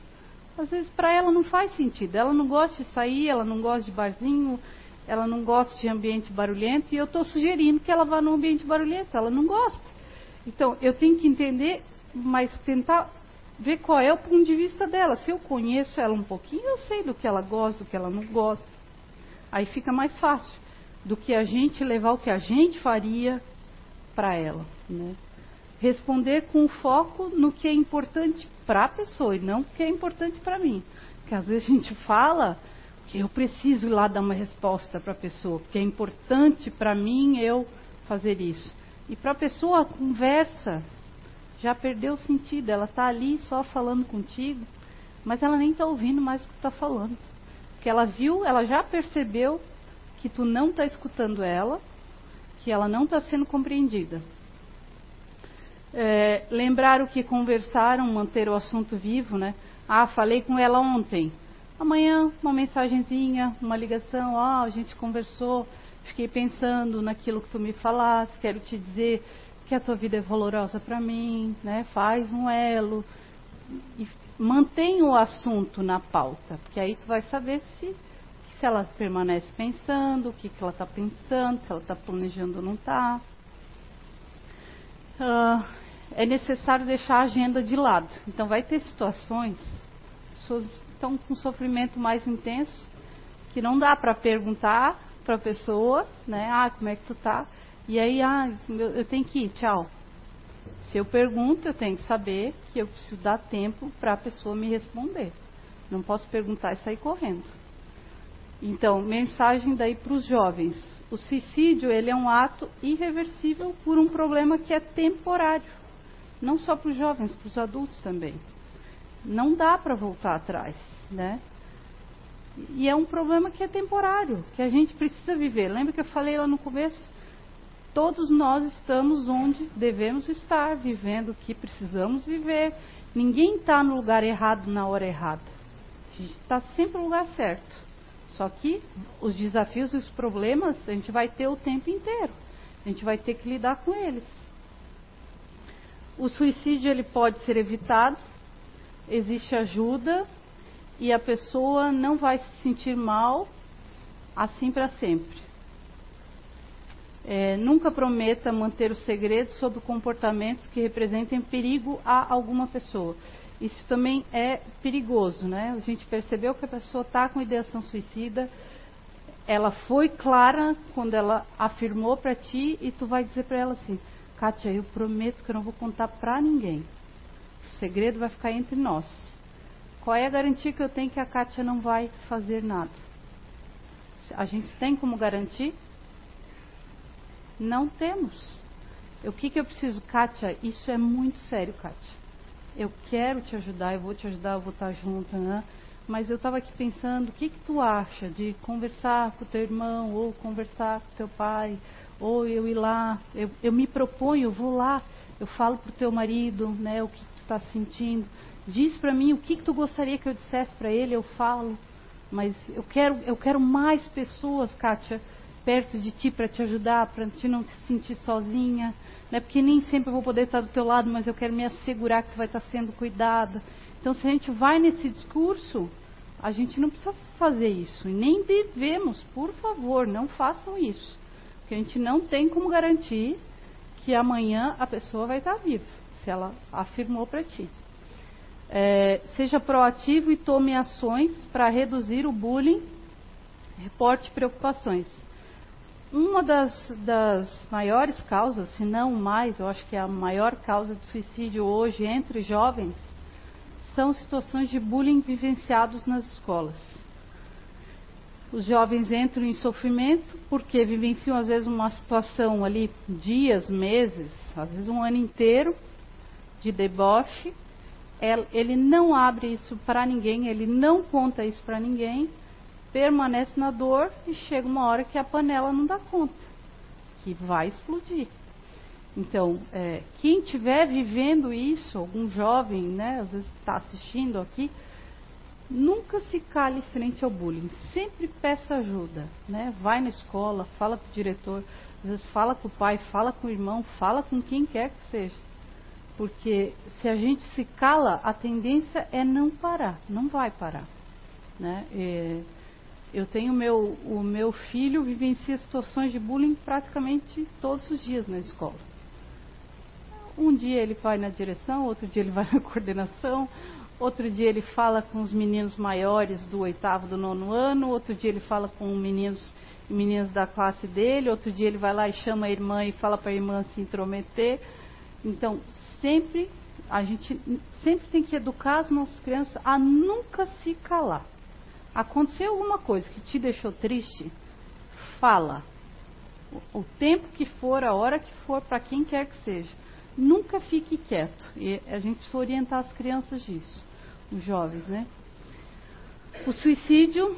Às vezes para ela não faz sentido. Ela não gosta de sair, ela não gosta de barzinho, ela não gosta de ambiente barulhento e eu estou sugerindo que ela vá num ambiente barulhento. Ela não gosta. Então eu tenho que entender, mas tentar ver qual é o ponto de vista dela. Se eu conheço ela um pouquinho, eu sei do que ela gosta, do que ela não gosta. Aí fica mais fácil do que a gente levar o que a gente faria para ela, né? Responder com foco no que é importante para a pessoa e não o que é importante para mim. Porque às vezes a gente fala que eu preciso ir lá dar uma resposta para a pessoa, porque é importante para mim eu fazer isso. E para a pessoa a conversa já perdeu o sentido, ela está ali só falando contigo, mas ela nem está ouvindo mais o que está falando. Porque ela viu, ela já percebeu que tu não está escutando ela, que ela não está sendo compreendida é, lembrar o que conversaram, manter o assunto vivo, né? Ah, falei com ela ontem. Amanhã, uma mensagenzinha, uma ligação, ah, a gente conversou, fiquei pensando naquilo que tu me falaste, quero te dizer que a tua vida é valorosa para mim, né? Faz um elo e mantém o assunto na pauta, porque aí tu vai saber se se ela permanece pensando, o que, que ela está pensando, se ela está planejando ou não está. Uh, é necessário deixar a agenda de lado. Então, vai ter situações, pessoas estão com sofrimento mais intenso, que não dá para perguntar para a pessoa, né? Ah, como é que tu tá? E aí, ah, eu tenho que ir, tchau. Se eu pergunto, eu tenho que saber que eu preciso dar tempo para a pessoa me responder. Não posso perguntar e sair correndo. Então, mensagem daí para os jovens. O suicídio ele é um ato irreversível por um problema que é temporário. Não só para os jovens, para os adultos também. Não dá para voltar atrás, né? E é um problema que é temporário, que a gente precisa viver. Lembra que eu falei lá no começo? Todos nós estamos onde devemos estar, vivendo o que precisamos viver. Ninguém está no lugar errado na hora errada. A gente está sempre no lugar certo. Só que os desafios e os problemas a gente vai ter o tempo inteiro. A gente vai ter que lidar com eles. O suicídio ele pode ser evitado, existe ajuda e a pessoa não vai se sentir mal assim para sempre. É, nunca prometa manter o segredo sobre comportamentos que representem perigo a alguma pessoa. Isso também é perigoso, né? A gente percebeu que a pessoa está com ideação suicida, ela foi clara quando ela afirmou para ti e tu vai dizer para ela assim, Kátia, eu prometo que eu não vou contar para ninguém. O segredo vai ficar entre nós. Qual é a garantia que eu tenho que a Kátia não vai fazer nada? A gente tem como garantir? Não temos. O que, que eu preciso, Kátia? Isso é muito sério, Kátia. Eu quero te ajudar, eu vou te ajudar, eu vou estar junto, né? Mas eu estava aqui pensando, o que, que tu acha de conversar com o teu irmão, ou conversar com o teu pai, ou eu ir lá, eu, eu me proponho, eu vou lá, eu falo para o teu marido, né, o que tu está sentindo. Diz para mim o que, que tu gostaria que eu dissesse para ele, eu falo. Mas eu quero, eu quero mais pessoas, Kátia, perto de ti para te ajudar, para te não se sentir sozinha. Né? Porque nem sempre eu vou poder estar do teu lado, mas eu quero me assegurar que tu vai estar sendo cuidada. Então, se a gente vai nesse discurso, a gente não precisa fazer isso. E nem devemos, por favor, não façam isso. Porque a gente não tem como garantir que amanhã a pessoa vai estar viva, se ela afirmou para ti. É, seja proativo e tome ações para reduzir o bullying, reporte preocupações. Uma das, das, maiores causas, se não mais, eu acho que é a maior causa de suicídio hoje entre jovens, são situações de bullying vivenciados nas escolas. Os jovens entram em sofrimento porque vivenciam às vezes uma situação ali dias, meses, às vezes um ano inteiro de deboche ele não abre isso para ninguém, ele não conta isso para ninguém, permanece na dor e chega uma hora que a panela não dá conta, que vai explodir. Então, é, quem estiver vivendo isso, algum jovem, né, às vezes está assistindo aqui, nunca se cale frente ao bullying, sempre peça ajuda, né? Vai na escola, fala com o diretor, às vezes fala com o pai, fala com o irmão, fala com quem quer que seja. Porque se a gente se cala, a tendência é não parar, não vai parar. Né? É, eu tenho meu, o meu filho vivencia situações de bullying praticamente todos os dias na escola. Um dia ele vai na direção, outro dia ele vai na [laughs] coordenação, outro dia ele fala com os meninos maiores do oitavo, do nono ano, outro dia ele fala com meninos meninas da classe dele, outro dia ele vai lá e chama a irmã e fala para a irmã se intrometer. Então, sempre, a gente sempre tem que educar as nossas crianças a nunca se calar. Aconteceu alguma coisa que te deixou triste? Fala. O, tempo que for, a hora que for, para quem quer que seja. Nunca fique quieto. E a gente precisa orientar as crianças disso, os jovens, né? O suicídio,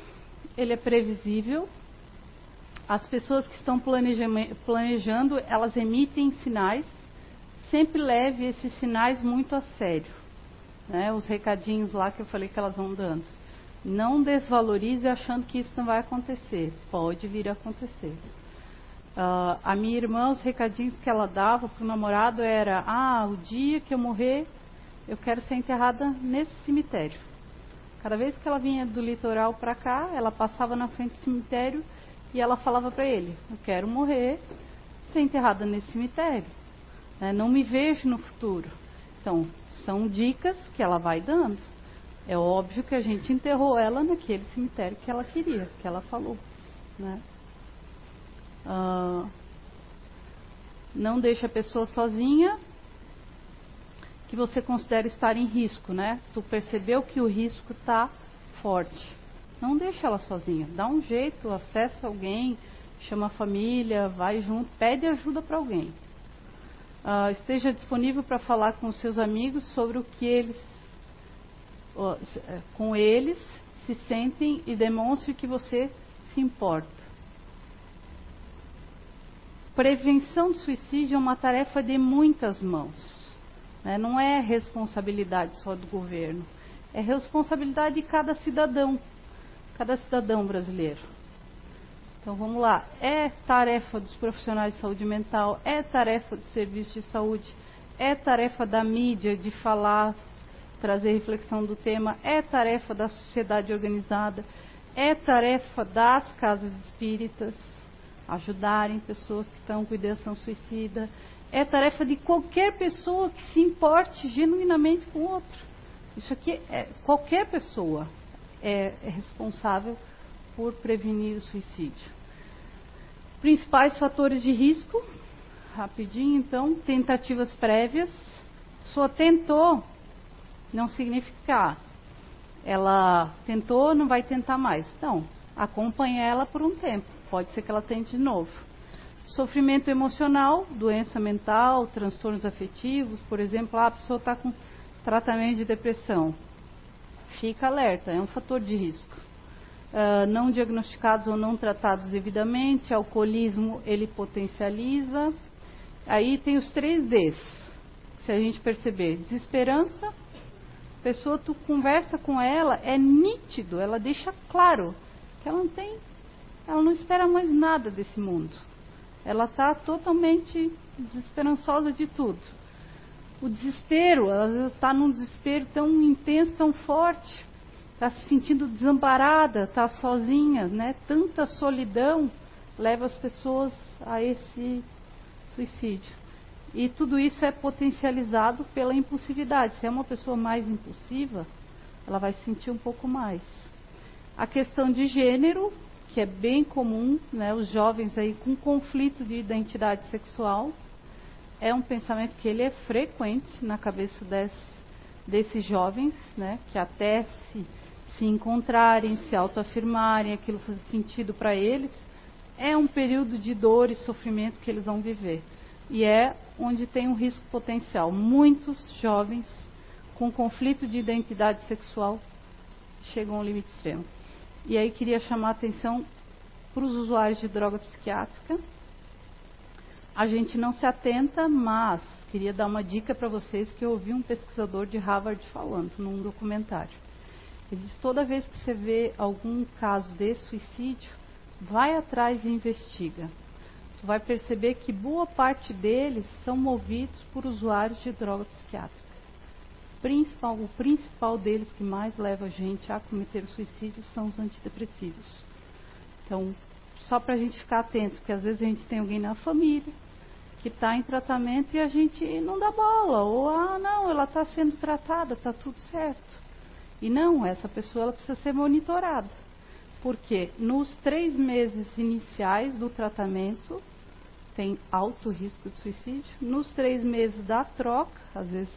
ele é previsível. As pessoas que estão planejando, elas emitem sinais sempre leve esses sinais muito a sério. Né? Os recadinhos lá que eu falei que elas vão dando. Não desvalorize achando que isso não vai acontecer. Pode vir a acontecer. Uh, a minha irmã, os recadinhos que ela dava para o namorado era: Ah, o dia que eu morrer, eu quero ser enterrada nesse cemitério. Cada vez que ela vinha do litoral para cá, ela passava na frente do cemitério e ela falava para ele: Eu quero morrer, ser enterrada nesse cemitério. Né? Não me vejo no futuro. Então, são dicas que ela vai dando. É óbvio que a gente enterrou ela naquele cemitério que ela queria, que ela falou. Né? Ah, não deixe a pessoa sozinha que você considera estar em risco, né? Tu percebeu que o risco está forte. Não deixa ela sozinha. Dá um jeito, acessa alguém, chama a família, vai junto, pede ajuda para alguém. Uh, esteja disponível para falar com seus amigos sobre o que eles, com eles, se sentem e demonstre que você se importa. Prevenção do suicídio é uma tarefa de muitas mãos. Né? Não é responsabilidade só do governo. É responsabilidade de cada cidadão, cada cidadão brasileiro. Então vamos lá. É tarefa dos profissionais de saúde mental, é tarefa do serviço de saúde, é tarefa da mídia de falar, trazer reflexão do tema, é tarefa da sociedade organizada, é tarefa das casas espíritas ajudarem pessoas que estão com ideação suicida, é tarefa de qualquer pessoa que se importe genuinamente com o outro. Isso aqui é qualquer pessoa é, é responsável por prevenir o suicídio. Principais fatores de risco, rapidinho então, tentativas prévias. Só tentou, não significa ela tentou, não vai tentar mais. Não, acompanha ela por um tempo. Pode ser que ela tente de novo. Sofrimento emocional, doença mental, transtornos afetivos, por exemplo, a pessoa está com tratamento de depressão. Fica alerta, é um fator de risco. Uh, não diagnosticados ou não tratados devidamente, alcoolismo ele potencializa. Aí tem os três Ds, se a gente perceber: desesperança, pessoa tu conversa com ela, é nítido, ela deixa claro que ela não tem, ela não espera mais nada desse mundo. Ela está totalmente desesperançosa de tudo. O desespero, ela às vezes está num desespero tão intenso, tão forte, está se sentindo desamparada, está sozinha, né? Tanta solidão leva as pessoas a esse suicídio. E tudo isso é potencializado pela impulsividade. Se é uma pessoa mais impulsiva, ela vai sentir um pouco mais. A questão de gênero, que é bem comum, né, os jovens aí com conflito de identidade sexual, é um pensamento que ele é frequente na cabeça desse, desses jovens, né, que até se se encontrarem, se autoafirmarem, aquilo fazer sentido para eles, é um período de dor e sofrimento que eles vão viver. E é onde tem um risco potencial. Muitos jovens com conflito de identidade sexual chegam ao limite extremo. E aí queria chamar a atenção para os usuários de droga psiquiátrica. A gente não se atenta, mas queria dar uma dica para vocês que eu ouvi um pesquisador de Harvard falando num documentário. Ele diz: toda vez que você vê algum caso de suicídio, vai atrás e investiga. Vai perceber que boa parte deles são movidos por usuários de droga psiquiátrica. Principal, o principal deles que mais leva a gente a cometer o suicídio são os antidepressivos. Então, só para a gente ficar atento, porque às vezes a gente tem alguém na família que está em tratamento e a gente não dá bola, ou ah, não, ela está sendo tratada, está tudo certo. E não, essa pessoa precisa ser monitorada. Porque nos três meses iniciais do tratamento tem alto risco de suicídio. Nos três meses da troca, às vezes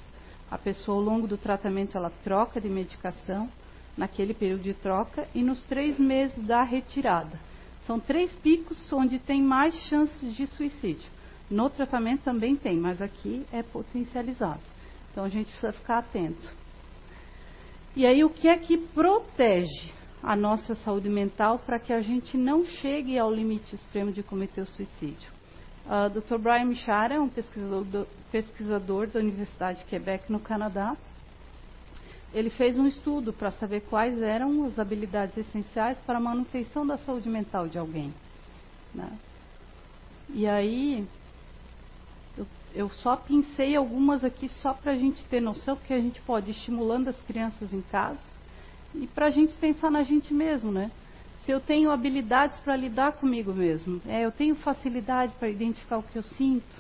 a pessoa ao longo do tratamento ela troca de medicação, naquele período de troca, e nos três meses da retirada. São três picos onde tem mais chances de suicídio. No tratamento também tem, mas aqui é potencializado. Então a gente precisa ficar atento. E aí, o que é que protege a nossa saúde mental para que a gente não chegue ao limite extremo de cometer o suicídio? Uh, Dr. Brian Michara é um pesquisador, do, pesquisador da Universidade de Quebec, no Canadá. Ele fez um estudo para saber quais eram as habilidades essenciais para a manutenção da saúde mental de alguém. Né? E aí, eu só pincei algumas aqui só para a gente ter noção, porque a gente pode ir estimulando as crianças em casa e para a gente pensar na gente mesmo, né? Se eu tenho habilidades para lidar comigo mesmo, é, eu tenho facilidade para identificar o que eu sinto,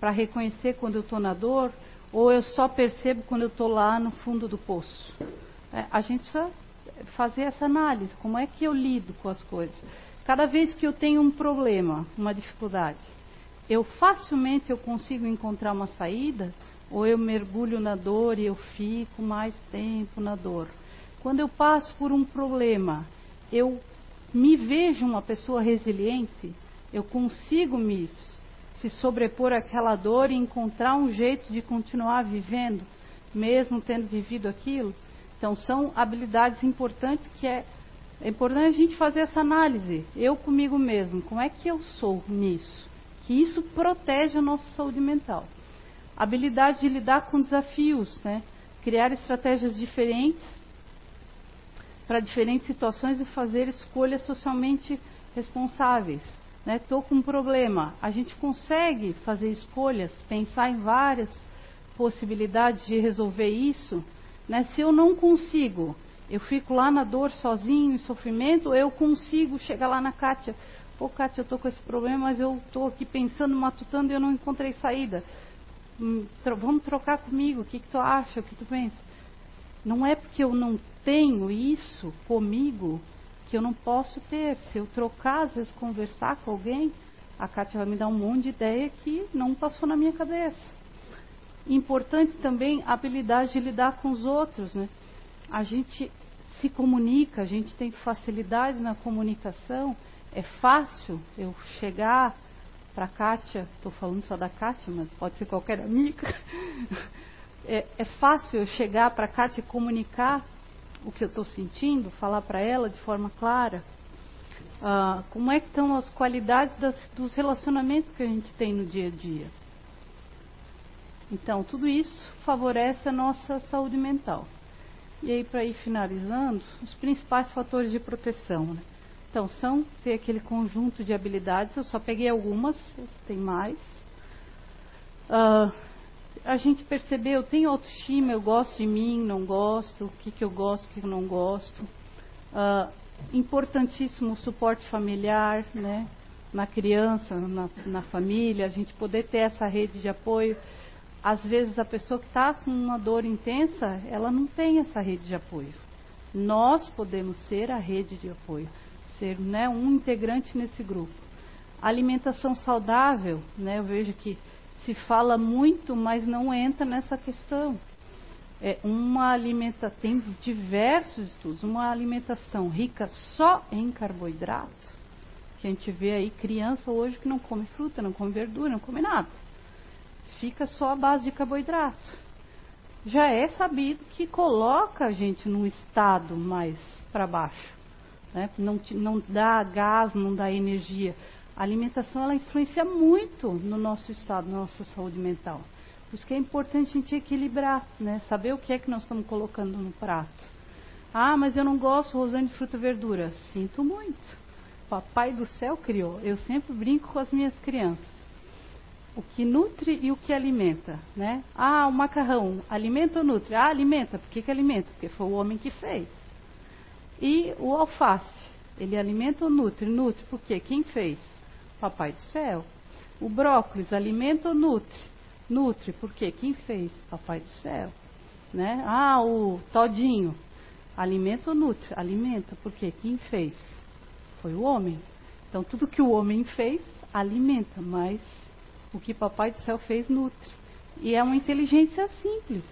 para reconhecer quando eu estou na dor, ou eu só percebo quando eu estou lá no fundo do poço. É, a gente precisa fazer essa análise, como é que eu lido com as coisas. Cada vez que eu tenho um problema, uma dificuldade, eu facilmente eu consigo encontrar uma saída ou eu mergulho na dor e eu fico mais tempo na dor. Quando eu passo por um problema eu me vejo uma pessoa resiliente, eu consigo me se sobrepor àquela dor e encontrar um jeito de continuar vivendo, mesmo tendo vivido aquilo. Então, são habilidades importantes que é, é importante a gente fazer essa análise. Eu comigo mesmo, como é que eu sou nisso? Que isso protege a nossa saúde mental. Habilidade de lidar com desafios, né? criar estratégias diferentes para diferentes situações e fazer escolhas socialmente responsáveis. Estou né? com um problema. A gente consegue fazer escolhas, pensar em várias possibilidades de resolver isso. Né? Se eu não consigo, eu fico lá na dor sozinho, em sofrimento, eu consigo chegar lá na Kátia. Pô, Kátia, eu estou com esse problema, mas eu estou aqui pensando, matutando e eu não encontrei saída. Hum, vamos trocar comigo, o que, que tu acha, o que tu pensa? Não é porque eu não tenho isso comigo que eu não posso ter. Se eu trocar, às vezes conversar com alguém, a Kátia vai me dar um monte de ideia que não passou na minha cabeça. Importante também a habilidade de lidar com os outros, né? A gente se comunica, a gente tem facilidade na comunicação. É fácil eu chegar para a Kátia, estou falando só da Kátia, mas pode ser qualquer amiga. [laughs] É, é fácil eu chegar para a Kátia e comunicar o que eu estou sentindo, falar para ela de forma clara. Ah, como é que estão as qualidades das, dos relacionamentos que a gente tem no dia a dia. Então, tudo isso favorece a nossa saúde mental. E aí, para ir finalizando, os principais fatores de proteção. Né? Então, são ter aquele conjunto de habilidades, eu só peguei algumas, tem mais. Uh, a gente percebeu, eu tenho autoestima, eu gosto de mim, não gosto, o que, que eu gosto, o que eu não gosto. Uh, importantíssimo o suporte familiar, né? Na criança, na, na família, a gente poder ter essa rede de apoio. Às vezes a pessoa que está com uma dor intensa, ela não tem essa rede de apoio. Nós podemos ser a rede de apoio ser né, um integrante nesse grupo. Alimentação saudável, né, eu vejo que se fala muito, mas não entra nessa questão. É uma alimentação, tem diversos estudos, uma alimentação rica só em carboidrato, que a gente vê aí criança hoje que não come fruta, não come verdura, não come nada. Fica só a base de carboidrato. Já é sabido que coloca a gente num estado mais para baixo né? não, não dá gás, não dá energia. A alimentação ela influencia muito no nosso estado, na nossa saúde mental. Por isso que é importante a gente equilibrar, né? saber o que é que nós estamos colocando no prato. Ah, mas eu não gosto, Rosane, de fruta e verdura. Sinto muito. Papai do céu criou. Eu sempre brinco com as minhas crianças. O que nutre e o que alimenta, né? Ah, o macarrão, alimenta ou nutre? Ah, alimenta. Por que, que alimenta? Porque foi o homem que fez. E o alface, ele alimenta ou nutre? Nutre, por quê? Quem fez? Papai do céu. O brócolis alimenta ou nutre? Nutre, por quê? Quem fez? Papai do céu. Né? Ah, o todinho, alimenta ou nutre? Alimenta, por quê? Quem fez? Foi o homem. Então, tudo que o homem fez, alimenta, mas o que Papai do céu fez, nutre. E é uma inteligência simples.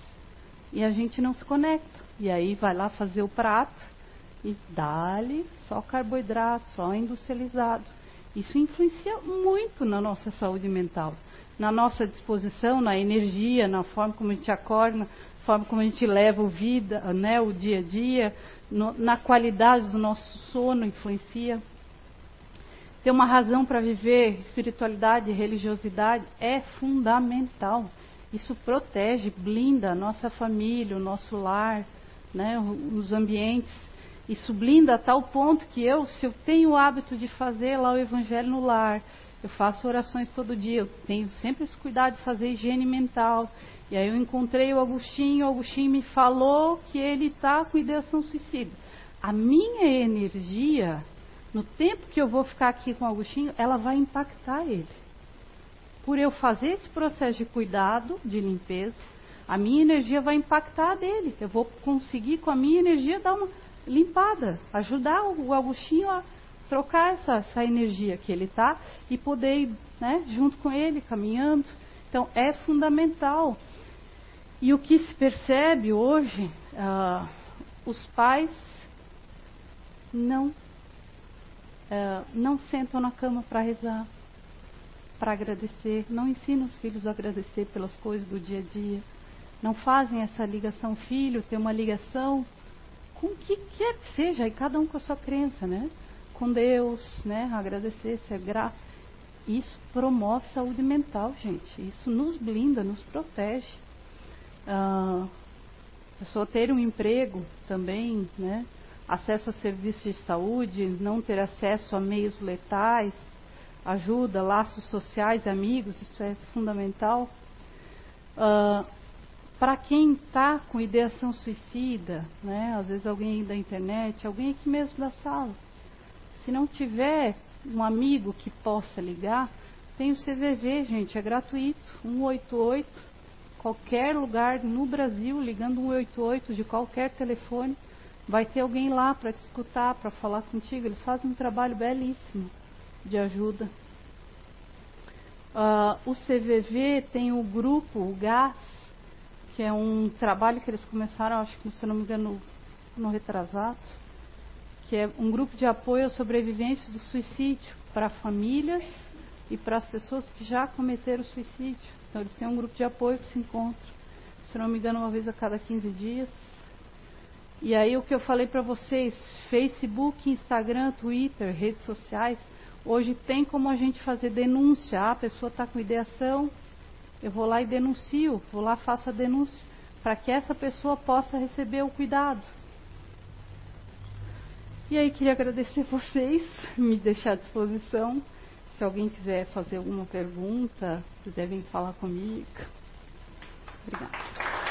E a gente não se conecta. E aí vai lá fazer o prato e dá-lhe só carboidrato, só industrializado. Isso influencia muito na nossa saúde mental, na nossa disposição, na energia, na forma como a gente acorda, na forma como a gente leva o vida, né, o dia a dia, no, na qualidade do nosso sono influencia. Ter uma razão para viver, espiritualidade, religiosidade é fundamental. Isso protege, blinda a nossa família, o nosso lar, né, os ambientes isso blinda a tal ponto que eu, se eu tenho o hábito de fazer lá o evangelho no lar, eu faço orações todo dia, eu tenho sempre esse cuidado de fazer higiene mental. E aí eu encontrei o Agostinho, o Agostinho me falou que ele está com ideação suicida. A minha energia, no tempo que eu vou ficar aqui com o Agostinho, ela vai impactar ele. Por eu fazer esse processo de cuidado, de limpeza, a minha energia vai impactar a dele. Eu vou conseguir com a minha energia dar uma limpada, ajudar o Agostinho a trocar essa, essa energia que ele está e poder ir né, junto com ele, caminhando. Então, é fundamental. E o que se percebe hoje, ah, os pais não uh, não sentam na cama para rezar, para agradecer, não ensinam os filhos a agradecer pelas coisas do dia a dia, não fazem essa ligação filho, tem uma ligação com o que quer que seja, e cada um com a sua crença, né? Com Deus, né? Agradecer, ser grato. Isso promove saúde mental, gente. Isso nos blinda, nos protege. Ah, a pessoa ter um emprego também, né? Acesso a serviços de saúde, não ter acesso a meios letais, ajuda, laços sociais, amigos, isso é fundamental. Uh, para quem está com ideação suicida, né? Às vezes alguém da internet, alguém aqui mesmo da sala. Se não tiver um amigo que possa ligar, tem o CVV, gente, é gratuito, 188, qualquer lugar no Brasil, ligando 188 de qualquer telefone, vai ter alguém lá para te escutar, para falar contigo. Eles fazem um trabalho belíssimo de ajuda. Uh, o CVV tem o grupo, o GAS, que é um trabalho que eles começaram, acho que se não me engano, no retrasado, que é um grupo de apoio aos sobreviventes do suicídio para famílias e para as pessoas que já cometeram suicídio. Então eles têm um grupo de apoio que se encontra, se não me engano, uma vez a cada 15 dias. E aí o que eu falei para vocês, Facebook, Instagram, Twitter, redes sociais, hoje tem como a gente fazer denúncia. Ah, a pessoa está com ideação, eu vou lá e denuncio, vou lá faço a denúncia, para que essa pessoa possa receber o cuidado. E aí queria agradecer [laughs] vocês, me deixar à disposição. Se alguém quiser fazer alguma pergunta, vocês devem falar comigo. Obrigada.